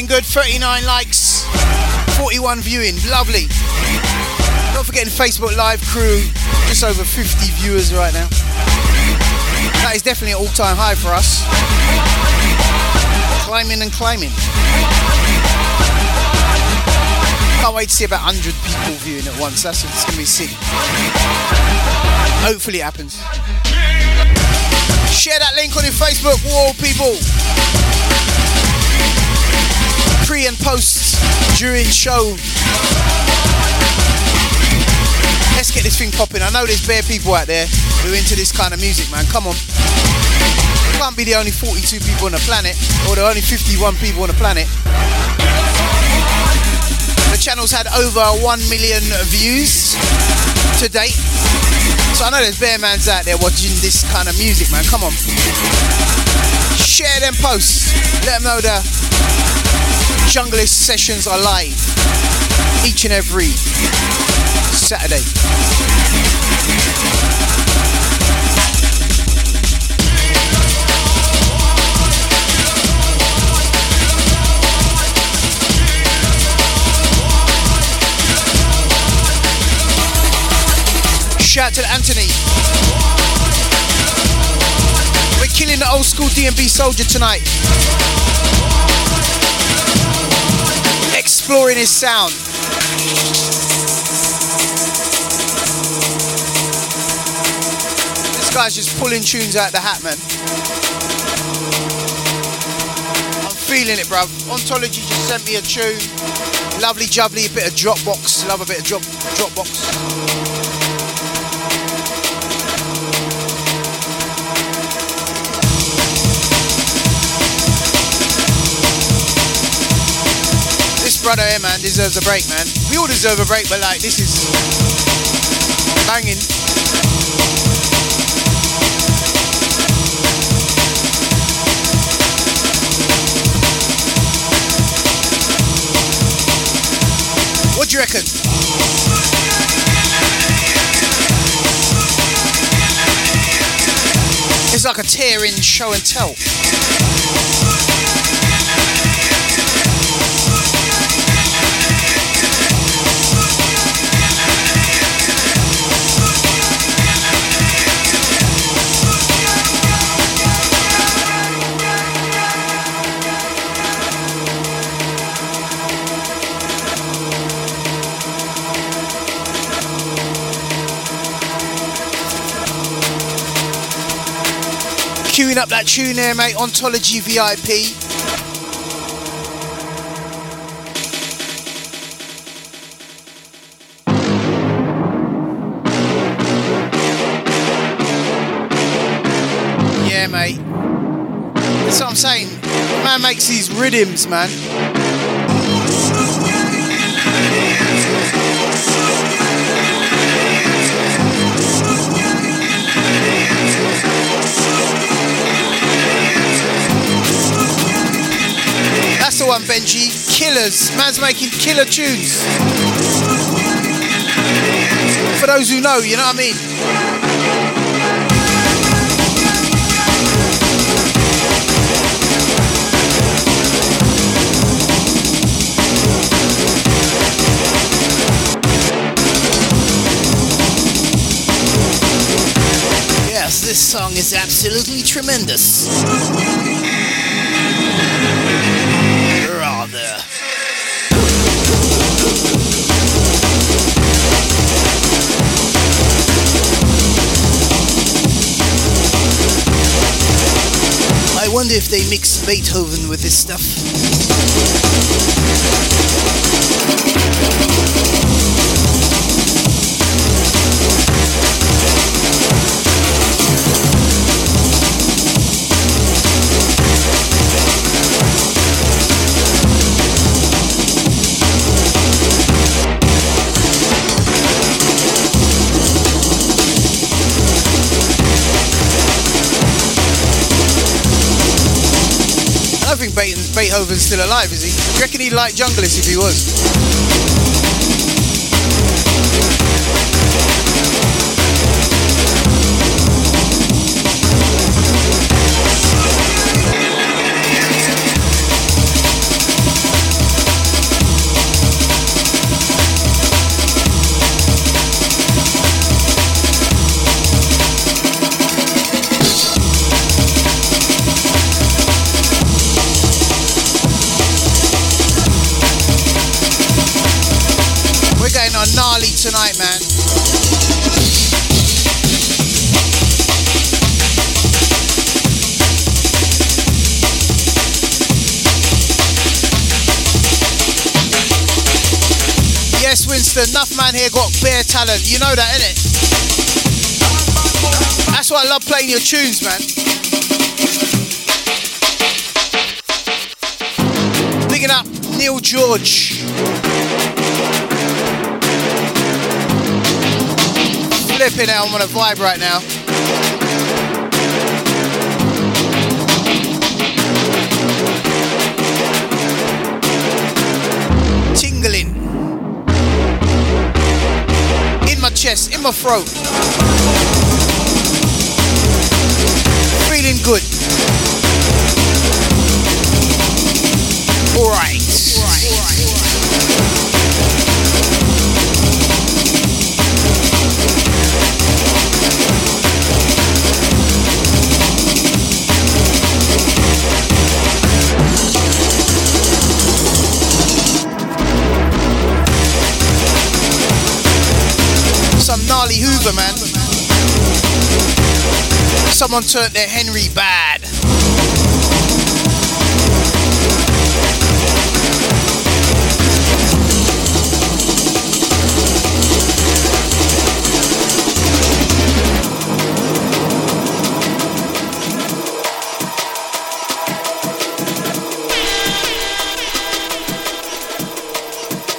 Looking good, 39 likes, 41 viewing, lovely. Not forgetting Facebook Live crew, just over 50 viewers right now. That is definitely an all-time high for us. Climbing and climbing. Can't wait to see about 100 people viewing at once. That's what it's gonna be sick. Hopefully it happens. Share that link on your Facebook wall, people and post during show. Let's get this thing popping. I know there's bare people out there who are into this kind of music, man. Come on. You can't be the only 42 people on the planet, or the only 51 people on the planet. The channel's had over 1 million views to date. So I know there's bare mans out there watching this kind of music, man. Come on. Share them posts. Let them know the Junglist sessions are live each and every Saturday. Shout to Anthony. We're killing the old school DMB soldier tonight. Exploring his sound. This guy's just pulling tunes out the hat, man. I'm feeling it, bruv. Ontology just sent me a tune. Lovely jubbly, a bit of Dropbox. Love a bit of drop Dropbox. Brother here, man, deserves a break, man. We all deserve a break, but like, this is banging. What do you reckon? It's like a tear-in show and tell. Queuing up that tune there, mate. Ontology VIP. Yeah, mate. That's what I'm saying. Man makes these rhythms, man. The one, Benji. Killers. Man's making killer tunes. For those who know, you know what I mean? this song is absolutely tremendous. Rather. I wonder if they mix Beethoven with this stuff. Beethoven's still alive, is he? Do you reckon he'd like Junglist if he was? Enough man here got bare talent. You know that, innit? That's why I love playing your tunes, man. Bigging up Neil George. Flipping out, I'm on a vibe right now. Chest, in my throat. Feeling good. Someone turned their Henry bad.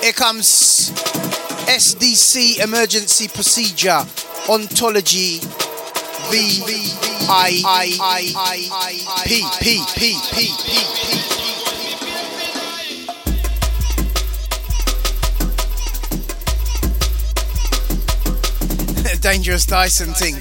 Here comes SDC emergency procedure ontology V I I I I P P P P P P. <laughs> Dangerous Dyson thing.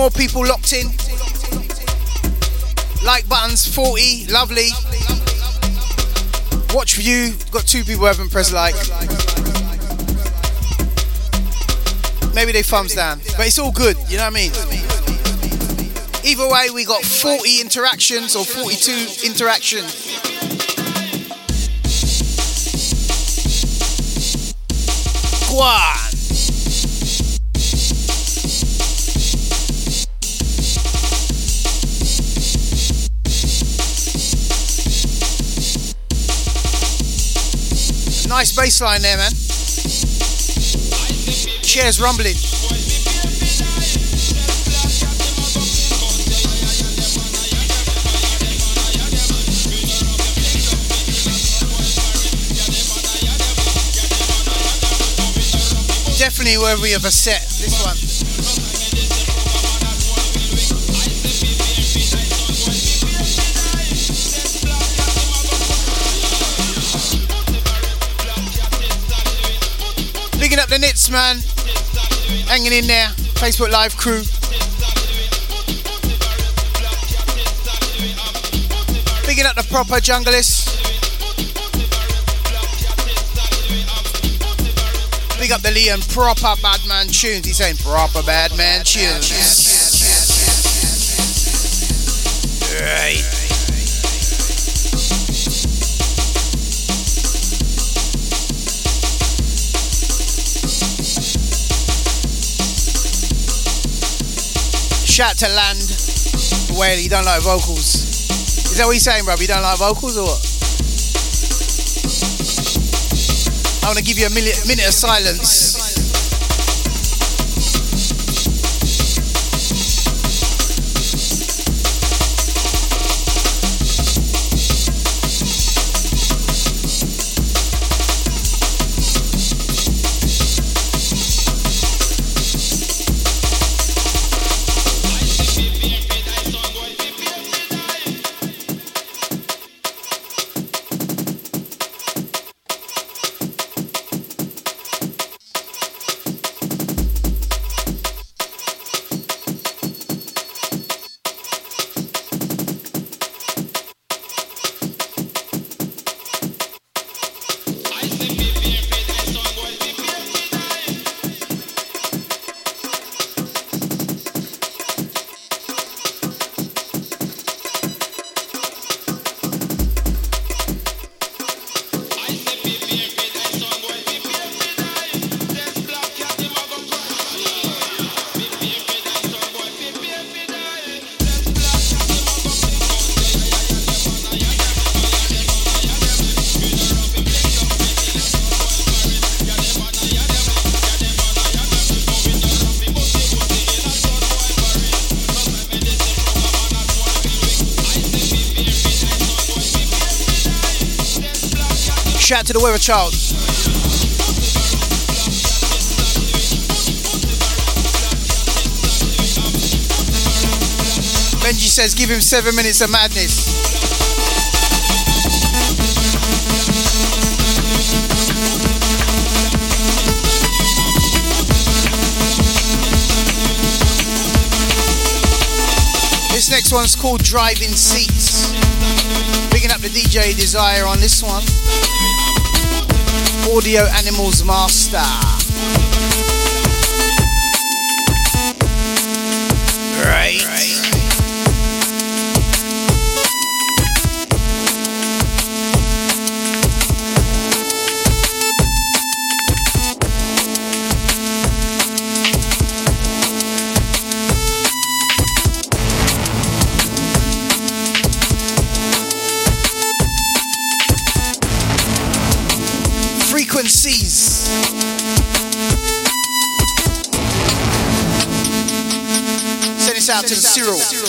More people locked in. Like buttons 40, lovely. Watch view, got two people haven't pressed like. Maybe they thumbs down, but it's all good, you know what I mean? Either way, we got 40 interactions or 42 interactions. Bass line there, man. Chairs rumbling. Definitely worthy of a set, Man. Hanging in there. Facebook Live crew. Bigging up the proper junglists. Big up the Leon proper bad man tunes. He's saying proper bad man tunes. Right. Shout to Land. Well, you don't like vocals. Is that what you're saying, bro? You don't like vocals or what? I want to give you a minute, minute of silence. To the weather child. Benji says, give him seven minutes of madness. This next one's called Driving Seats. Picking up the DJ Desire on this one. Audio Animals Master. This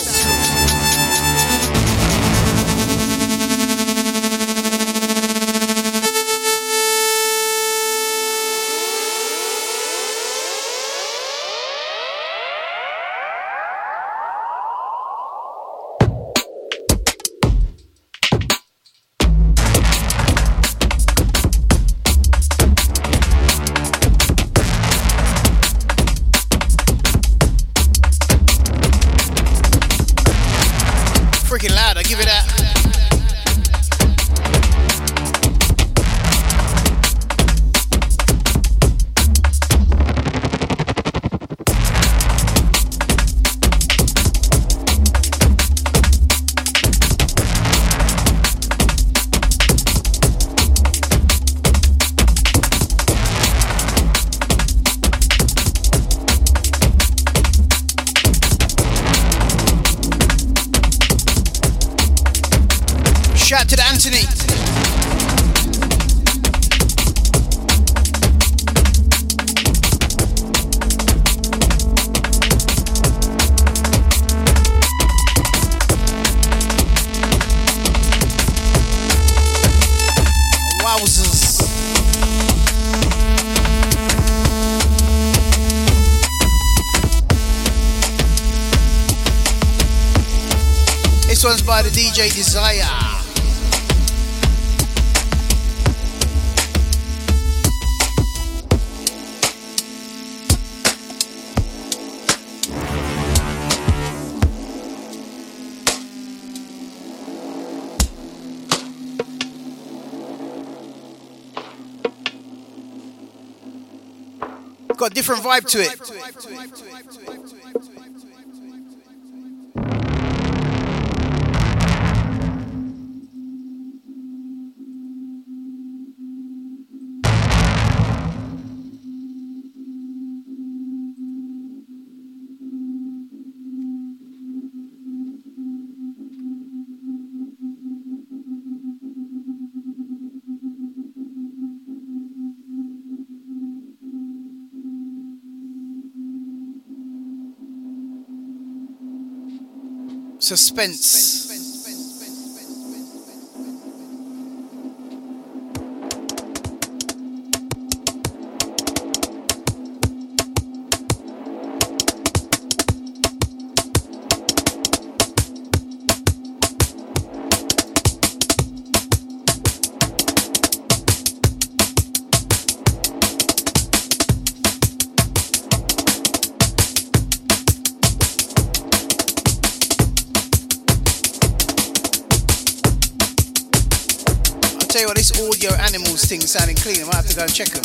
different vibe to it. Suspense. Check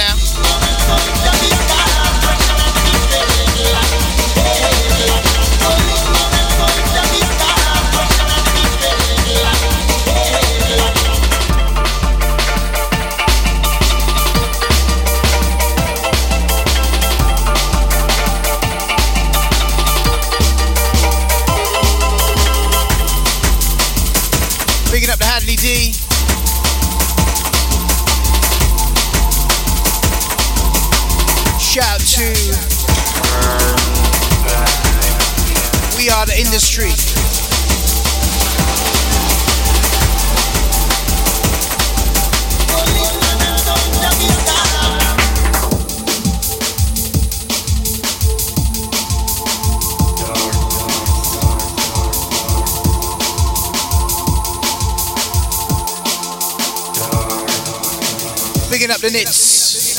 now. Knits.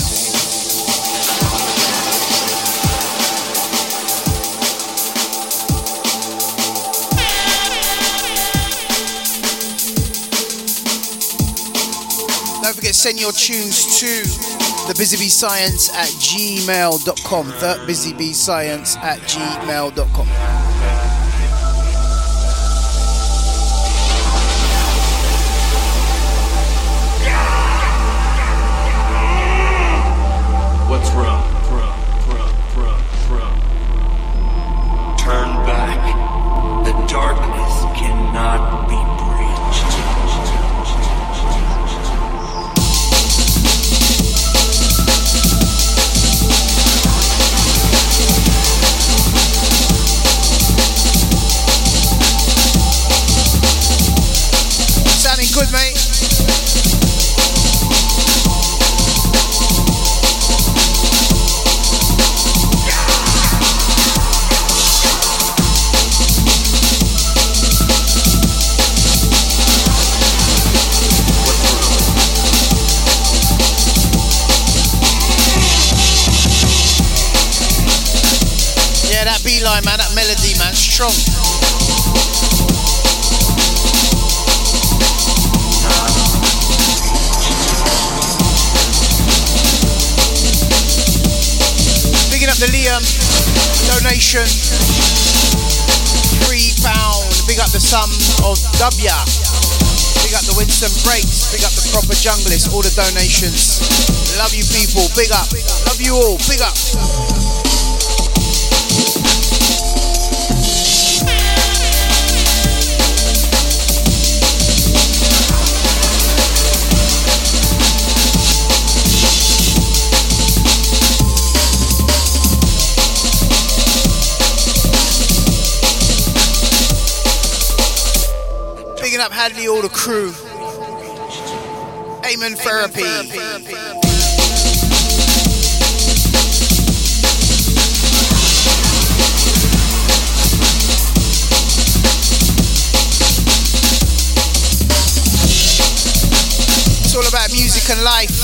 Don't forget, send your tunes to the busybeescience at gmail.com. The busybeescience at gmail.com. junglist. All the donations. Love you people. Big up. Love you all. Big up. Up Hadley, all the crew. Amen Therapy. It's all about music and life.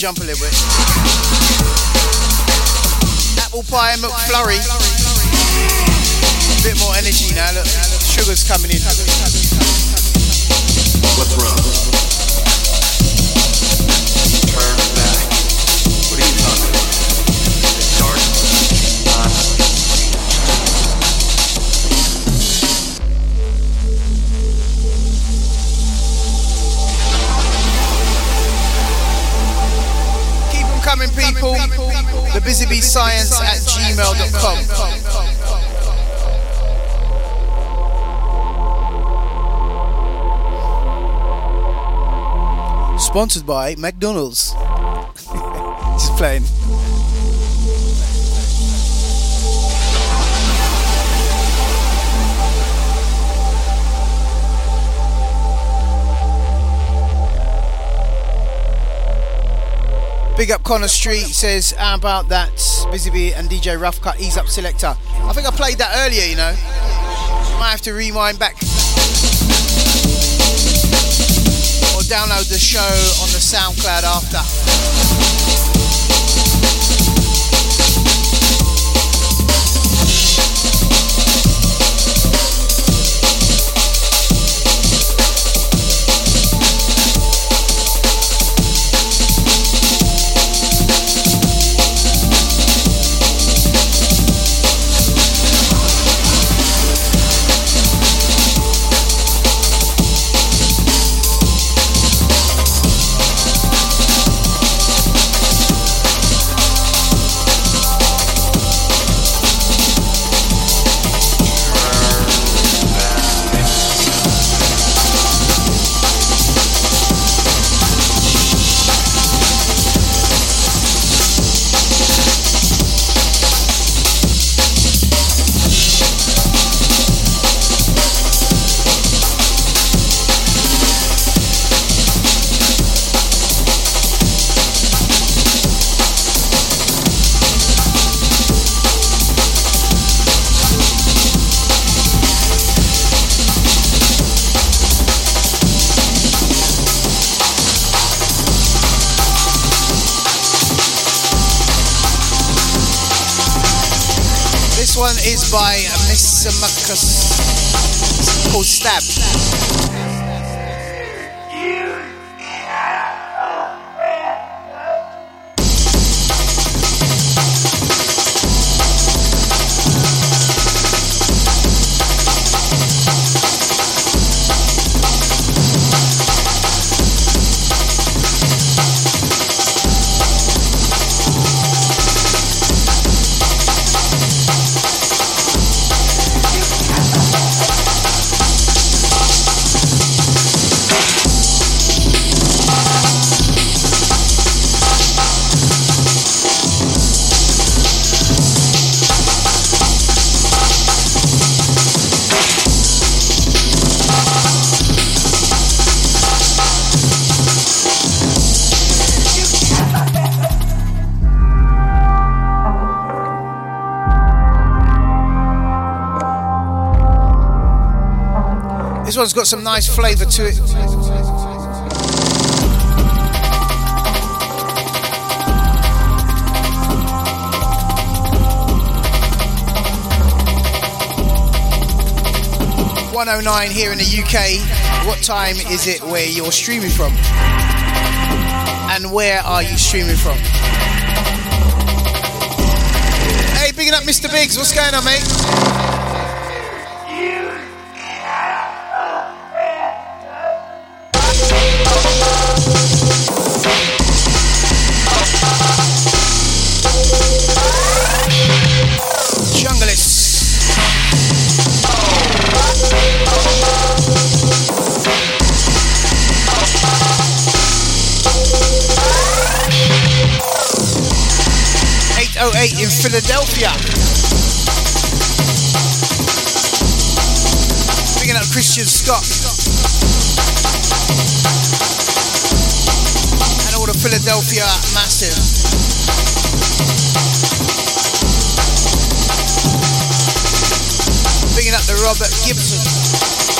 Jump a little bit. Apple pie and McFlurry. A bit more energy now. Look, sugar's coming in. The Busy Bee Science at gmail.com. Sponsored by McDonald's. <laughs> Just playing. Big up Connor Street says, How about that Busy Bee and DJ Rough Cut Ease Up Selector? I think I played that earlier, you know. Might have to rewind back. Or download the show on the SoundCloud after. By got some nice flavour to it. One oh nine here in the UK. What time is it where you're streaming from? And where are you streaming from? Hey, bigging up Mr. Biggs. What's going on, mate? Philadelphia. Bringing up Christian Scott. And all the Philadelphia massive. Bringing up the Robert Gibson.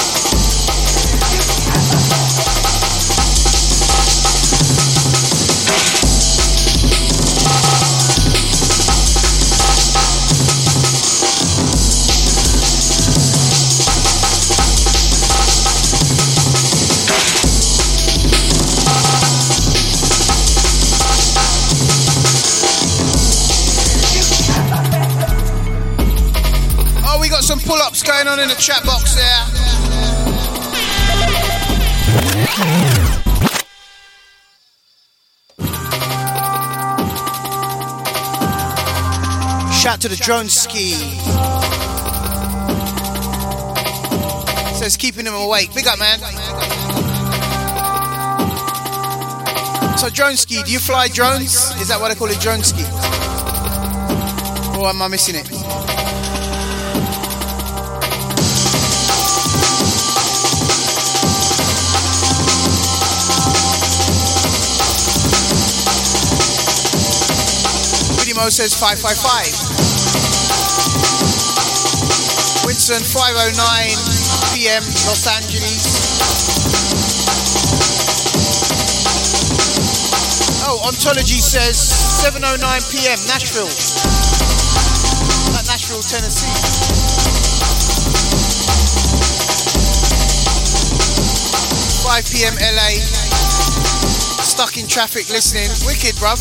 On in the chat box there. Shout to the drone ski. Says keeping him awake. Big up, man. So drone ski, do you fly drones? Is that what I call it, drone ski? Or am I missing it? Mo says 555. Winston 509 p.m. Los Angeles. Oh, Ontology says 709 p.m. Nashville. That Nashville, Tennessee. 5 p.m. LA. Stuck in traffic listening. Wicked, bruv.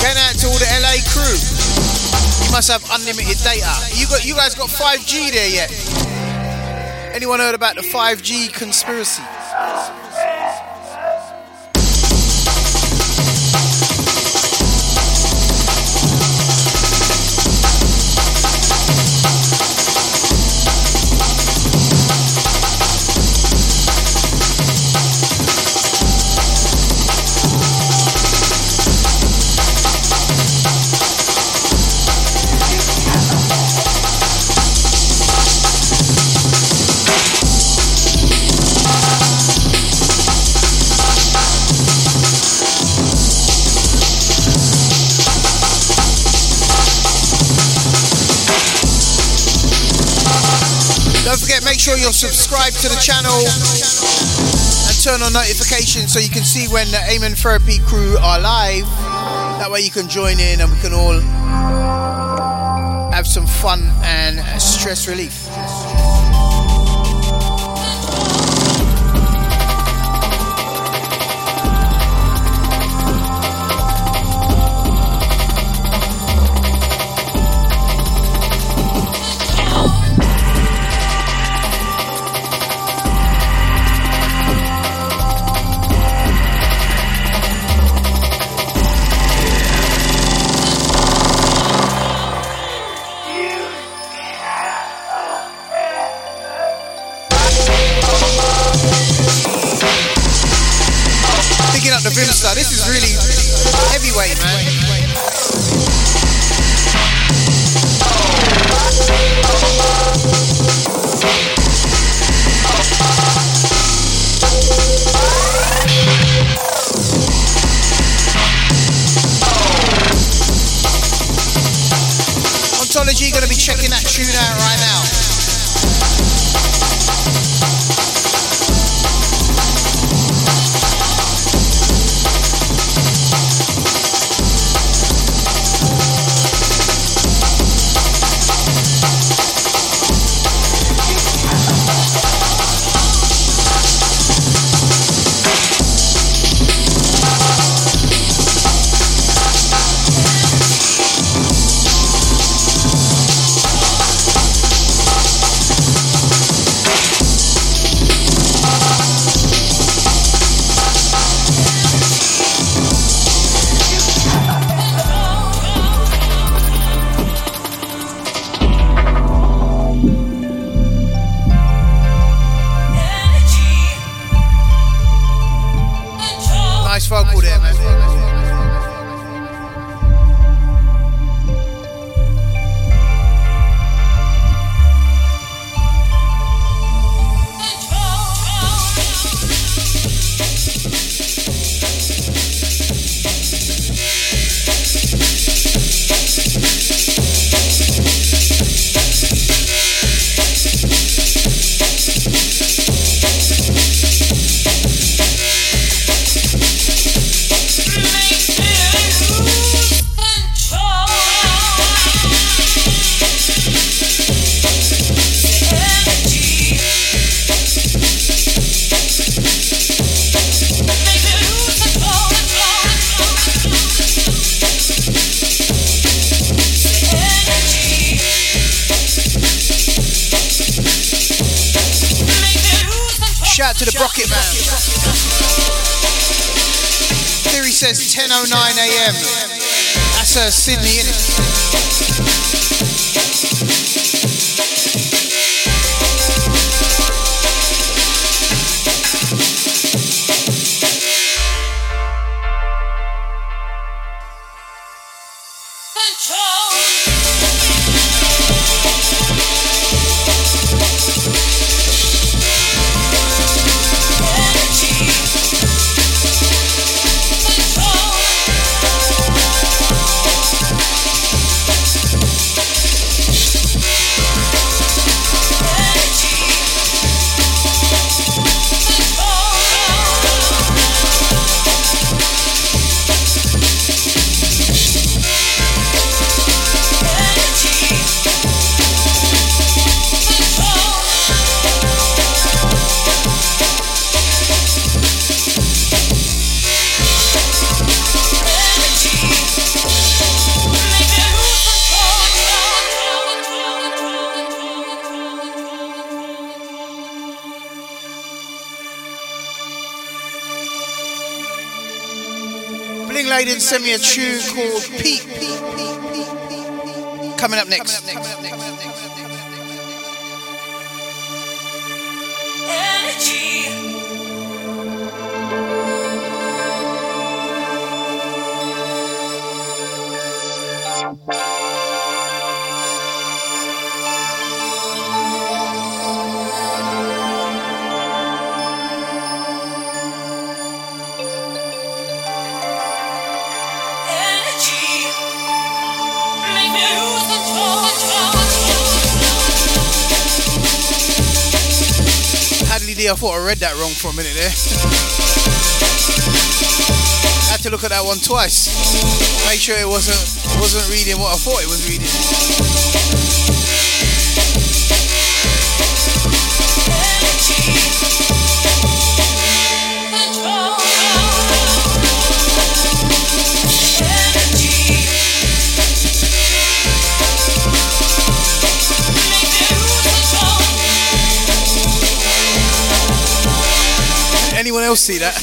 Going out to all the LA crew. You must have unlimited data. You got you guys got 5G there yet? Anyone heard about the 5G conspiracy? Make sure you're subscribed to the channel and turn on notifications so you can see when the Amen Therapy crew are live. That way you can join in and we can all have some fun and stress relief. Sent me a tune called Peak. Coming up next. I thought I read that wrong for a minute there. I <laughs> Had to look at that one twice. Make sure it wasn't wasn't reading what I thought it was reading. Anyone else see that?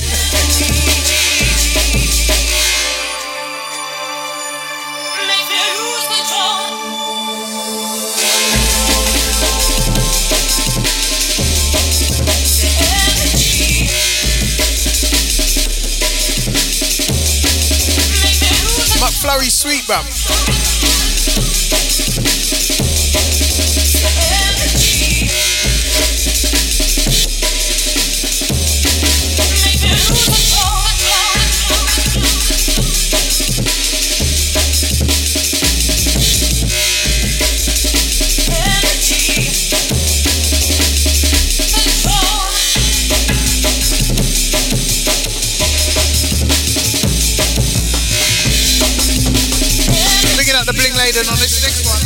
Sweet, bruv. Laden on this next one.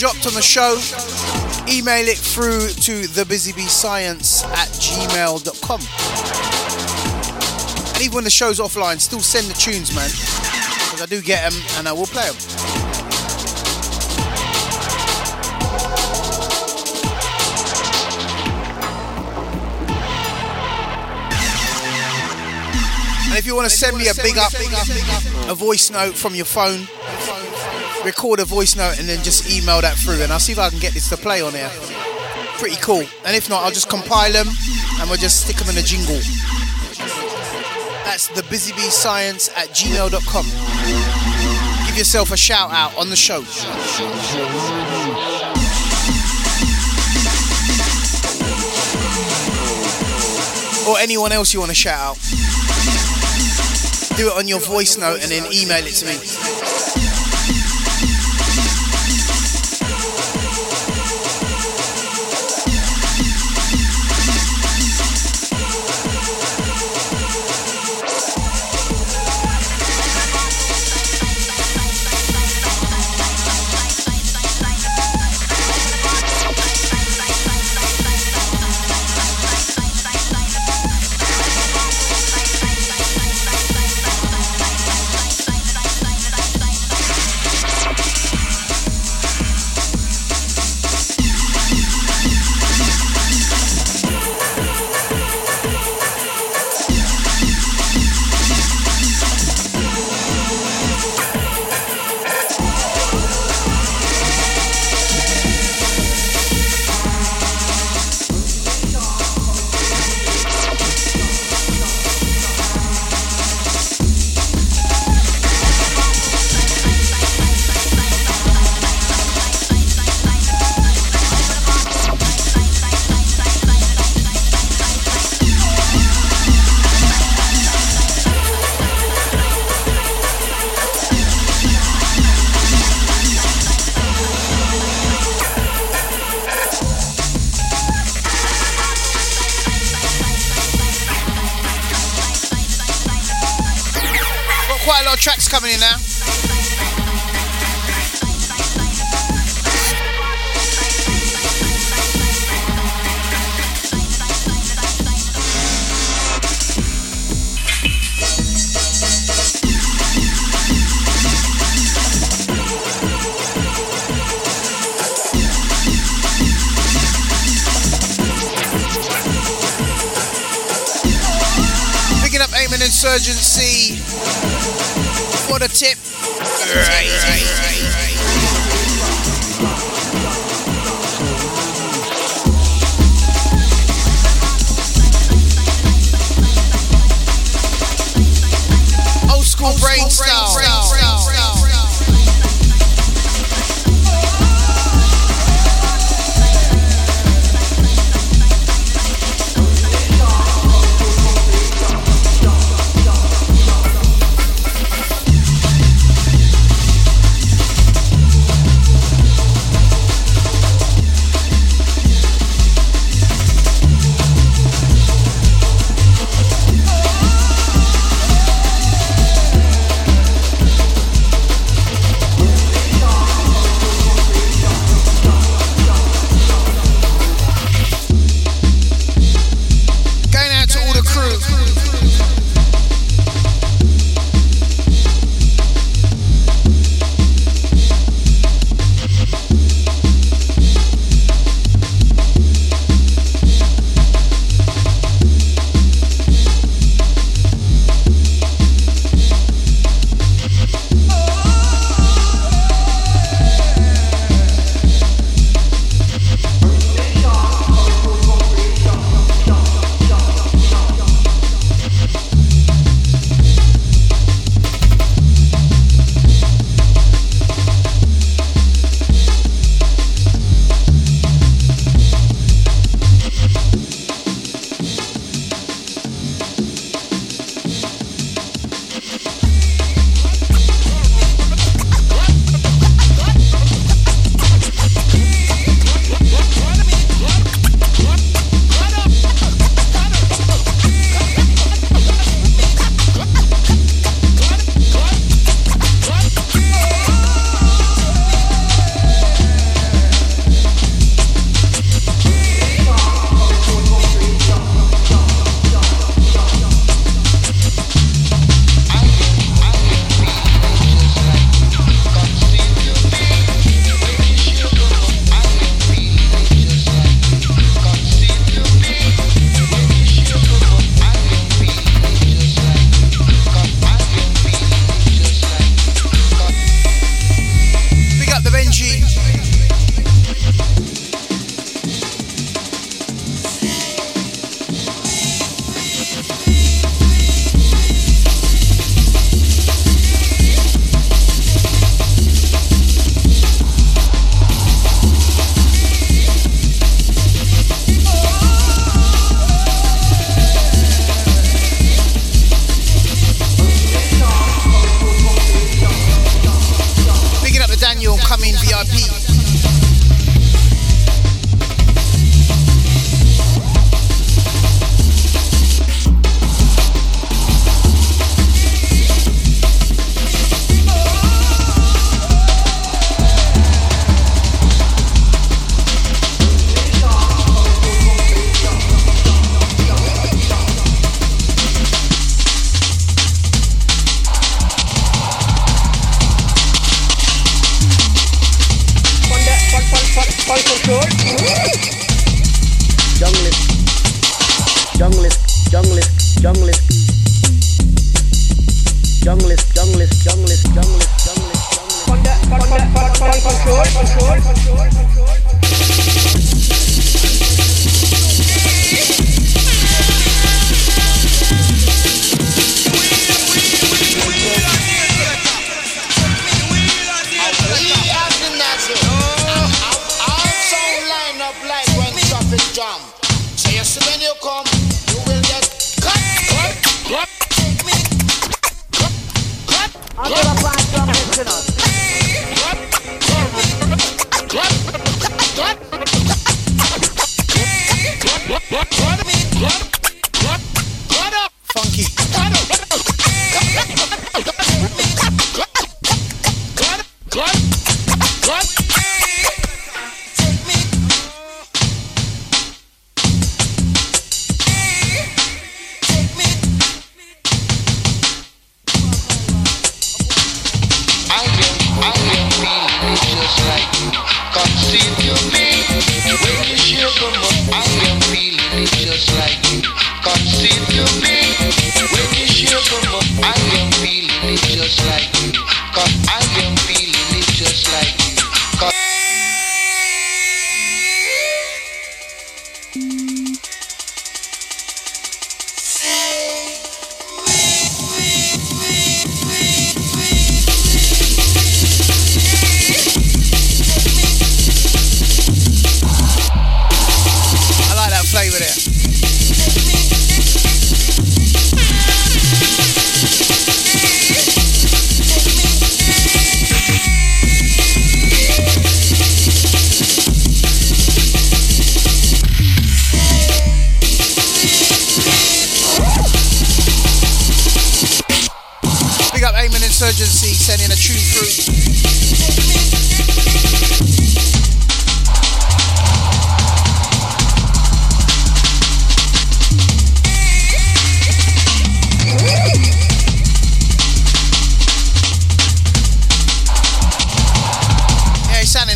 dropped on the show, email it through to thebusybeescience at gmail.com. And even when the show's offline, still send the tunes, man. Because I do get them and I will play them. And if you want to send me a big up, a voice note from your phone, record a voice note and then just email that through, and I'll see if I can get this to play on here. Pretty cool. And if not, I'll just compile them and we'll just stick them in a jingle. That's the science at gmail.com. Give yourself a shout out on the show. Or anyone else you want to shout out. Do it on your voice note and then email it to me.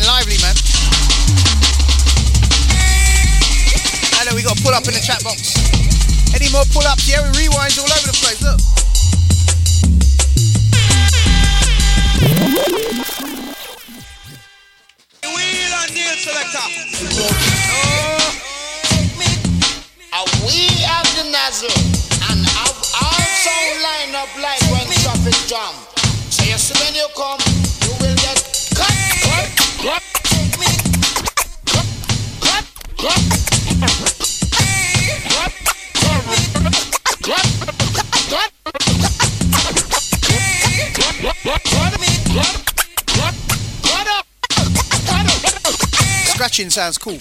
lively, man. I know we got pull up in the chat box. Any more pull ups? Yeah, we rewinds all over the place. Look. Wheel and nail selector. Oh. We have the nozzle and our sound line up like when traffic jam. So you see when you come. Scratching sounds cool.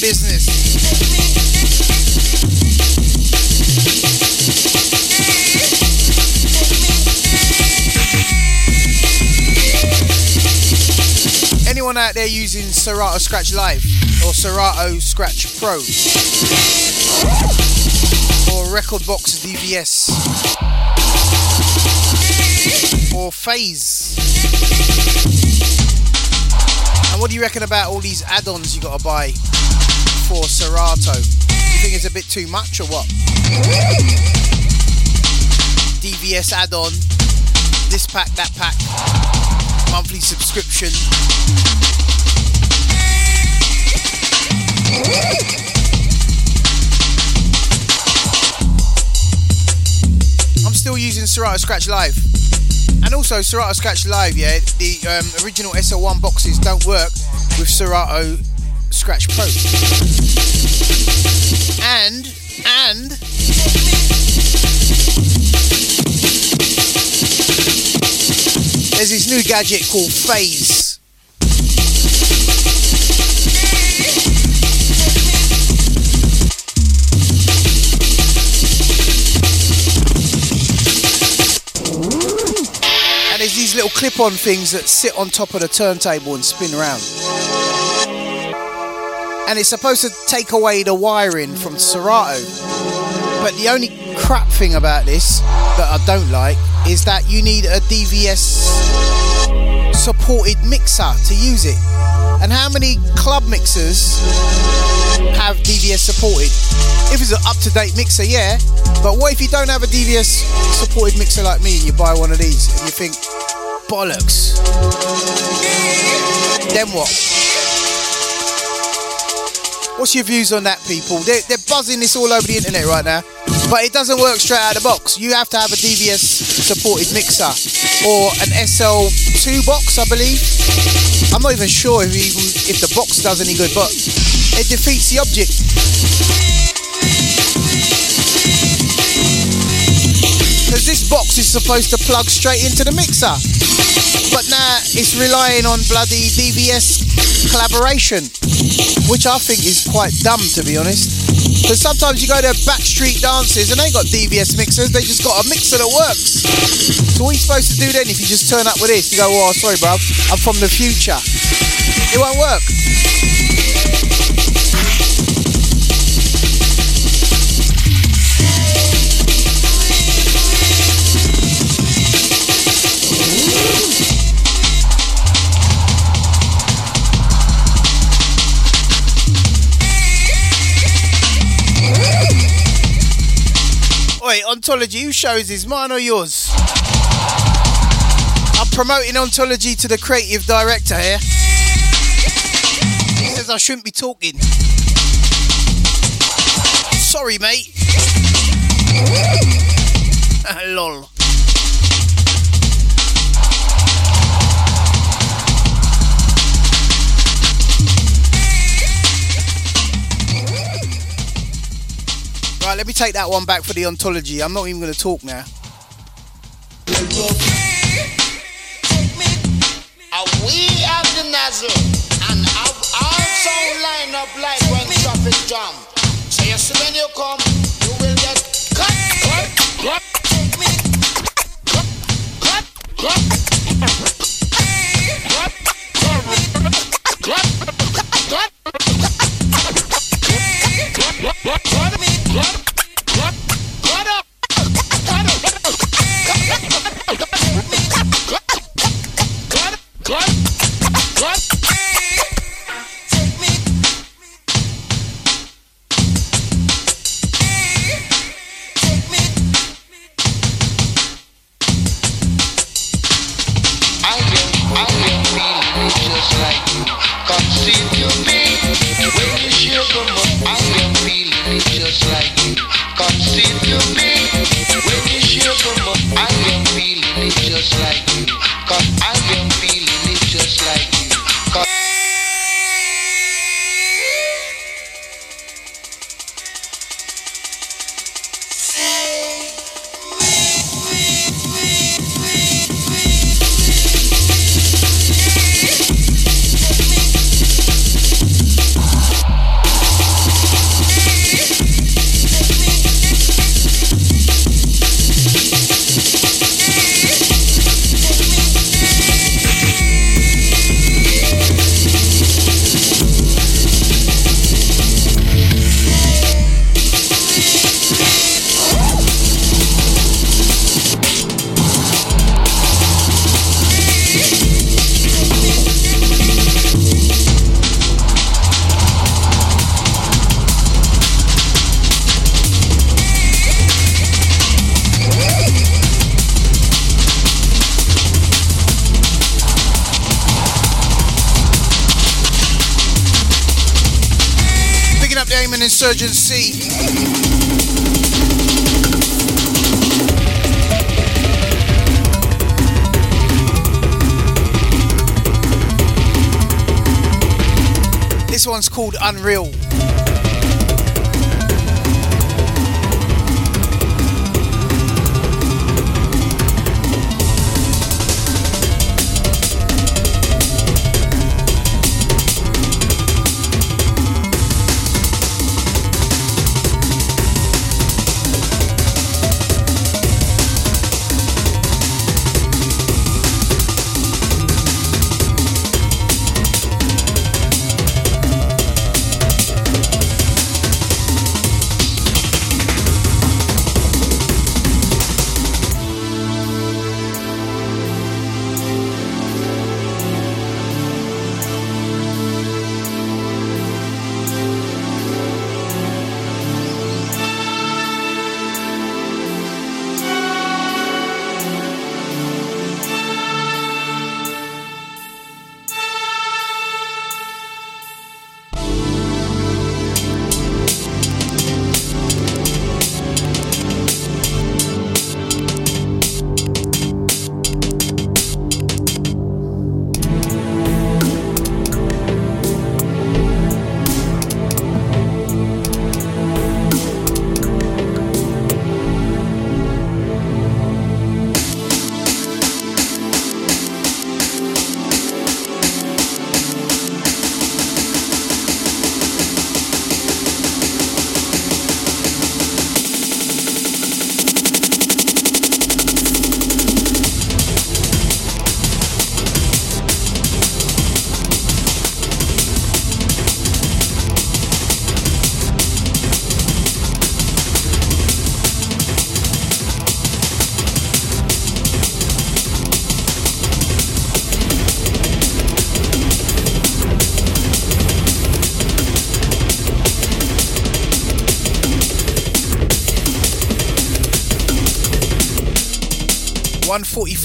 business. Anyone out there using Serato Scratch Live or Serato Scratch Pro or Rekordbox DVS or Phase? And what do you reckon about all these add-ons you gotta buy for Serato? You think it's a bit too much or what? DVS add-on, this pack, that pack, monthly subscription. I'm still using Serato Scratch Live. And also Serato Scratch Live, yeah, the um, original SL1 boxes don't work with Serato Scratch Pro. And, and, there's this new gadget called Phase. Little clip-on things that sit on top of the turntable and spin around. And it's supposed to take away the wiring from Serato. But the only crap thing about this that I don't like is that you need a DVS supported mixer to use it. And how many club mixers have DVS supported? If it's an up to date mixer, yeah. But what if you don't have a DVS supported mixer like me and you buy one of these and you think, bollocks? Then what? What's your views on that, people? They're, they're buzzing this all over the internet right now, but it doesn't work straight out of the box. You have to have a DVS supported mixer or an SL2 box, I believe. I'm not even sure if even if the box does any good, but it defeats the object. Because this box is supposed to plug straight into the mixer, but now it's relying on bloody DVS collaboration, which I think is quite dumb to be honest. Because sometimes you go to backstreet dances and they got DVS mixers, they just got a mixer that works. So what are you supposed to do then if you just turn up with this? You go, oh sorry bruv, I'm from the future. It won't work. Wait, Ontology, whose shows is? Mine or yours? I'm promoting Ontology to the creative director here. He says I shouldn't be talking. Sorry, mate. <laughs> Lol. Right, let me take that one back for the ontology. I'm not even going to talk now. We have the nozzle and our sound line up like when traffic jam. So you see when you come, you will cut, cut. Cut, cut, cut. Cut,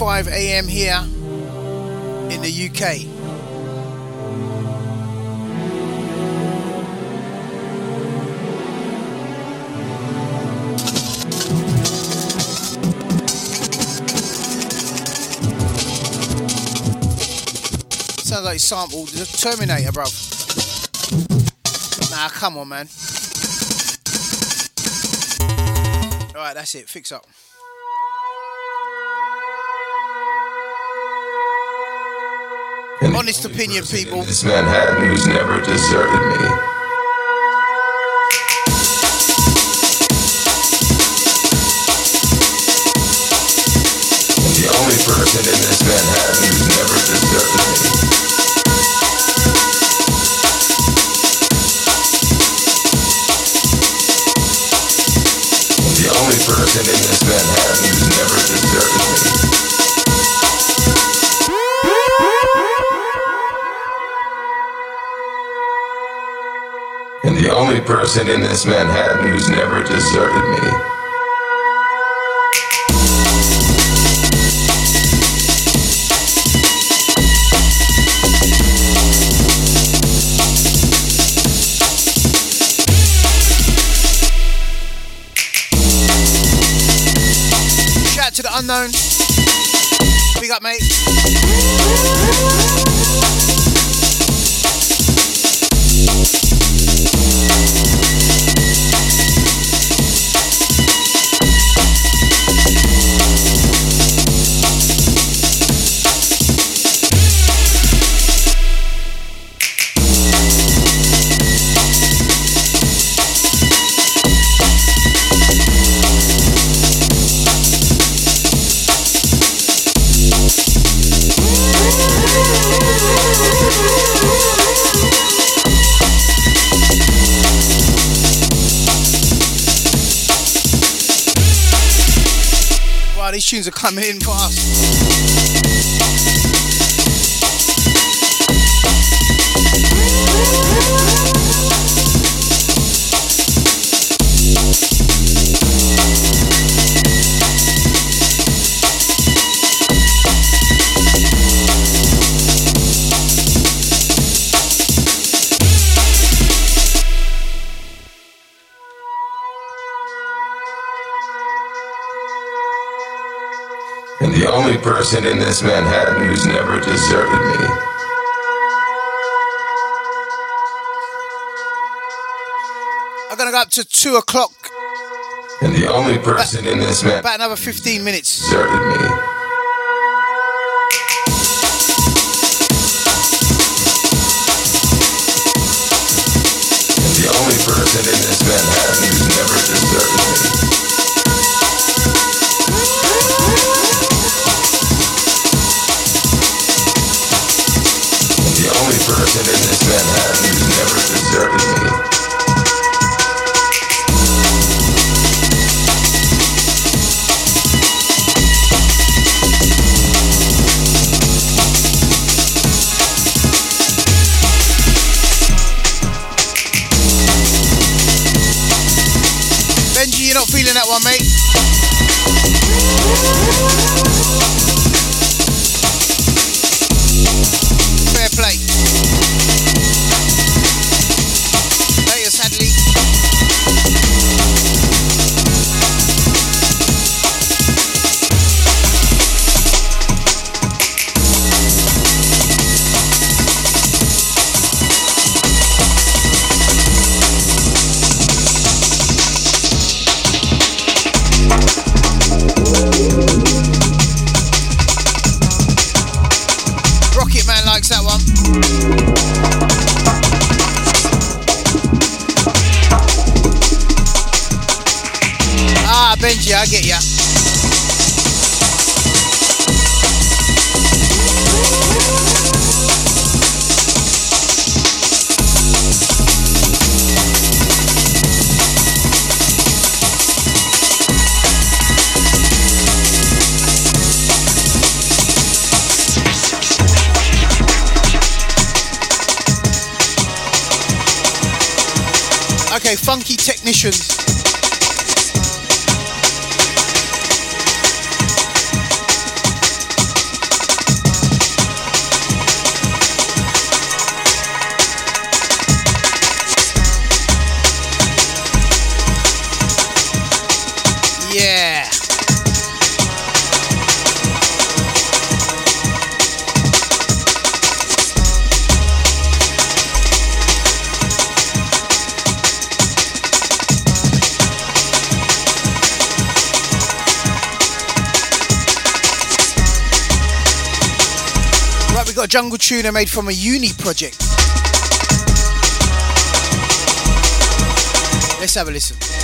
5 a.m. here in the UK. Sounds like sampled the Terminator, bro. Nah, come on, man. Alright, that's it. Fix up. Honest opinion, people. This Manhattan who's never deserted me. Person in this Manhattan who's never deserted me. Unknown. Big up, mate. Tunes are coming in fast. Person in this Manhattan who's never deserted me. I'm gonna go up to two o'clock. And the only person in this man About another 15 minutes. deserted me. Jungle tuner made from a uni project. Let's have a listen.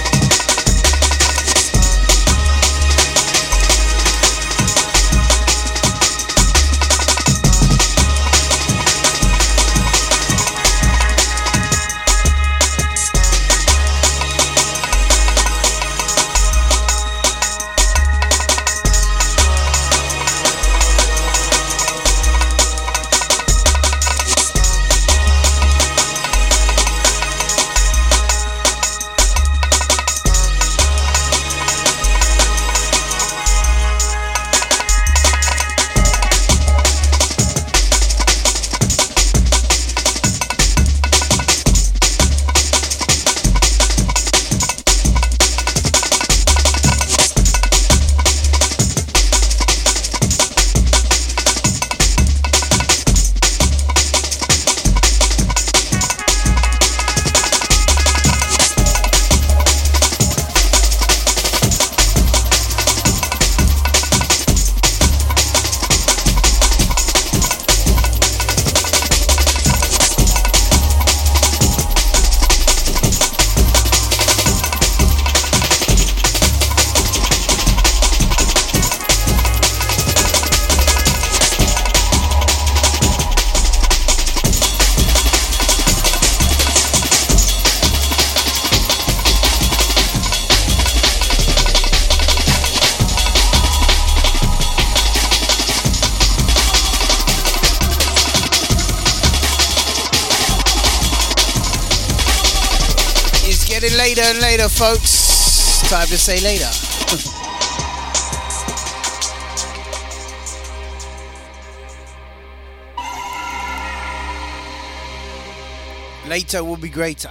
later and later, folks. Time to say later. <laughs> later will be greater.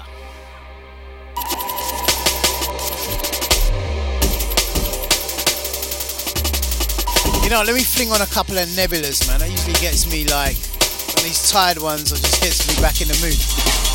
You know, let me fling on a couple of nebulas, man. That usually gets me like, on these tired ones, or just gets me back in the mood.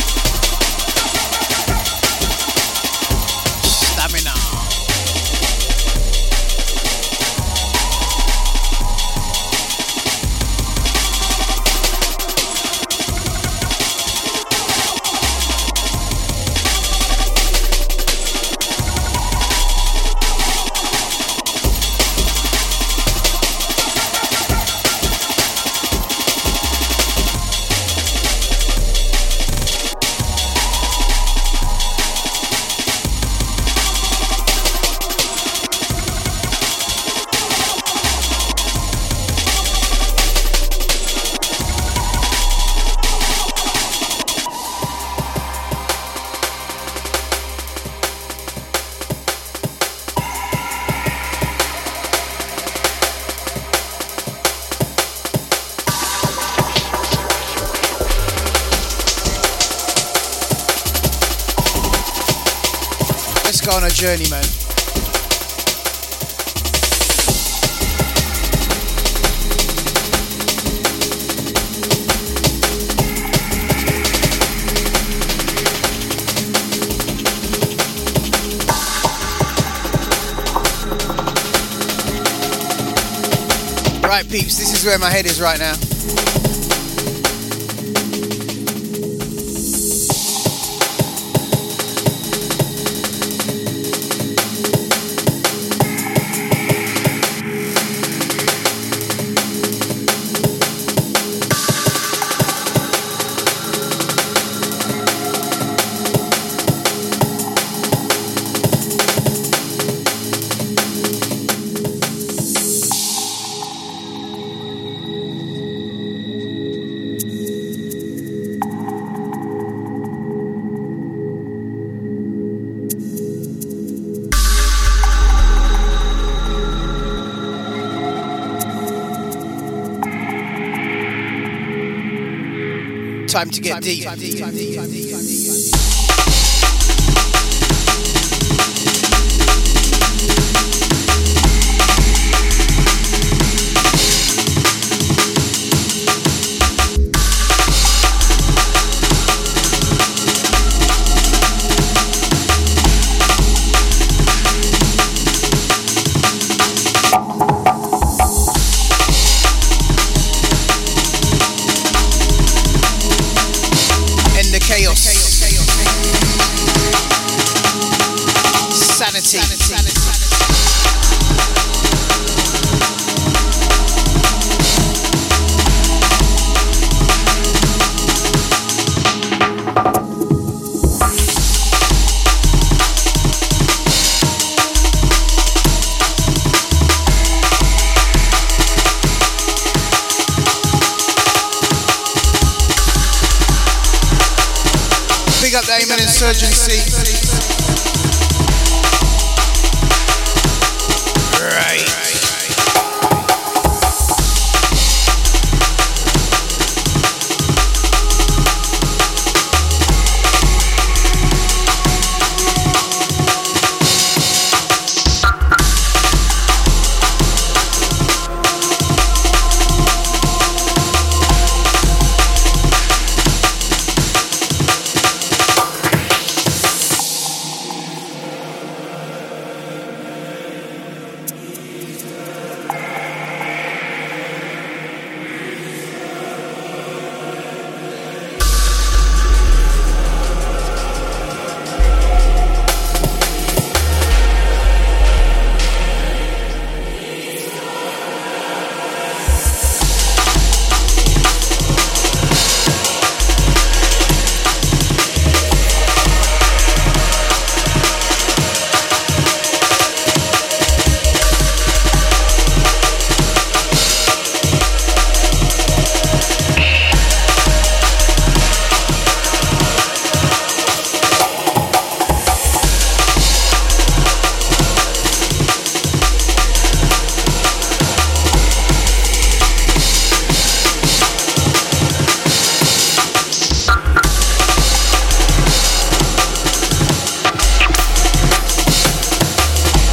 journey, man. Right, peeps, this is where my head is right now. Time to get deep.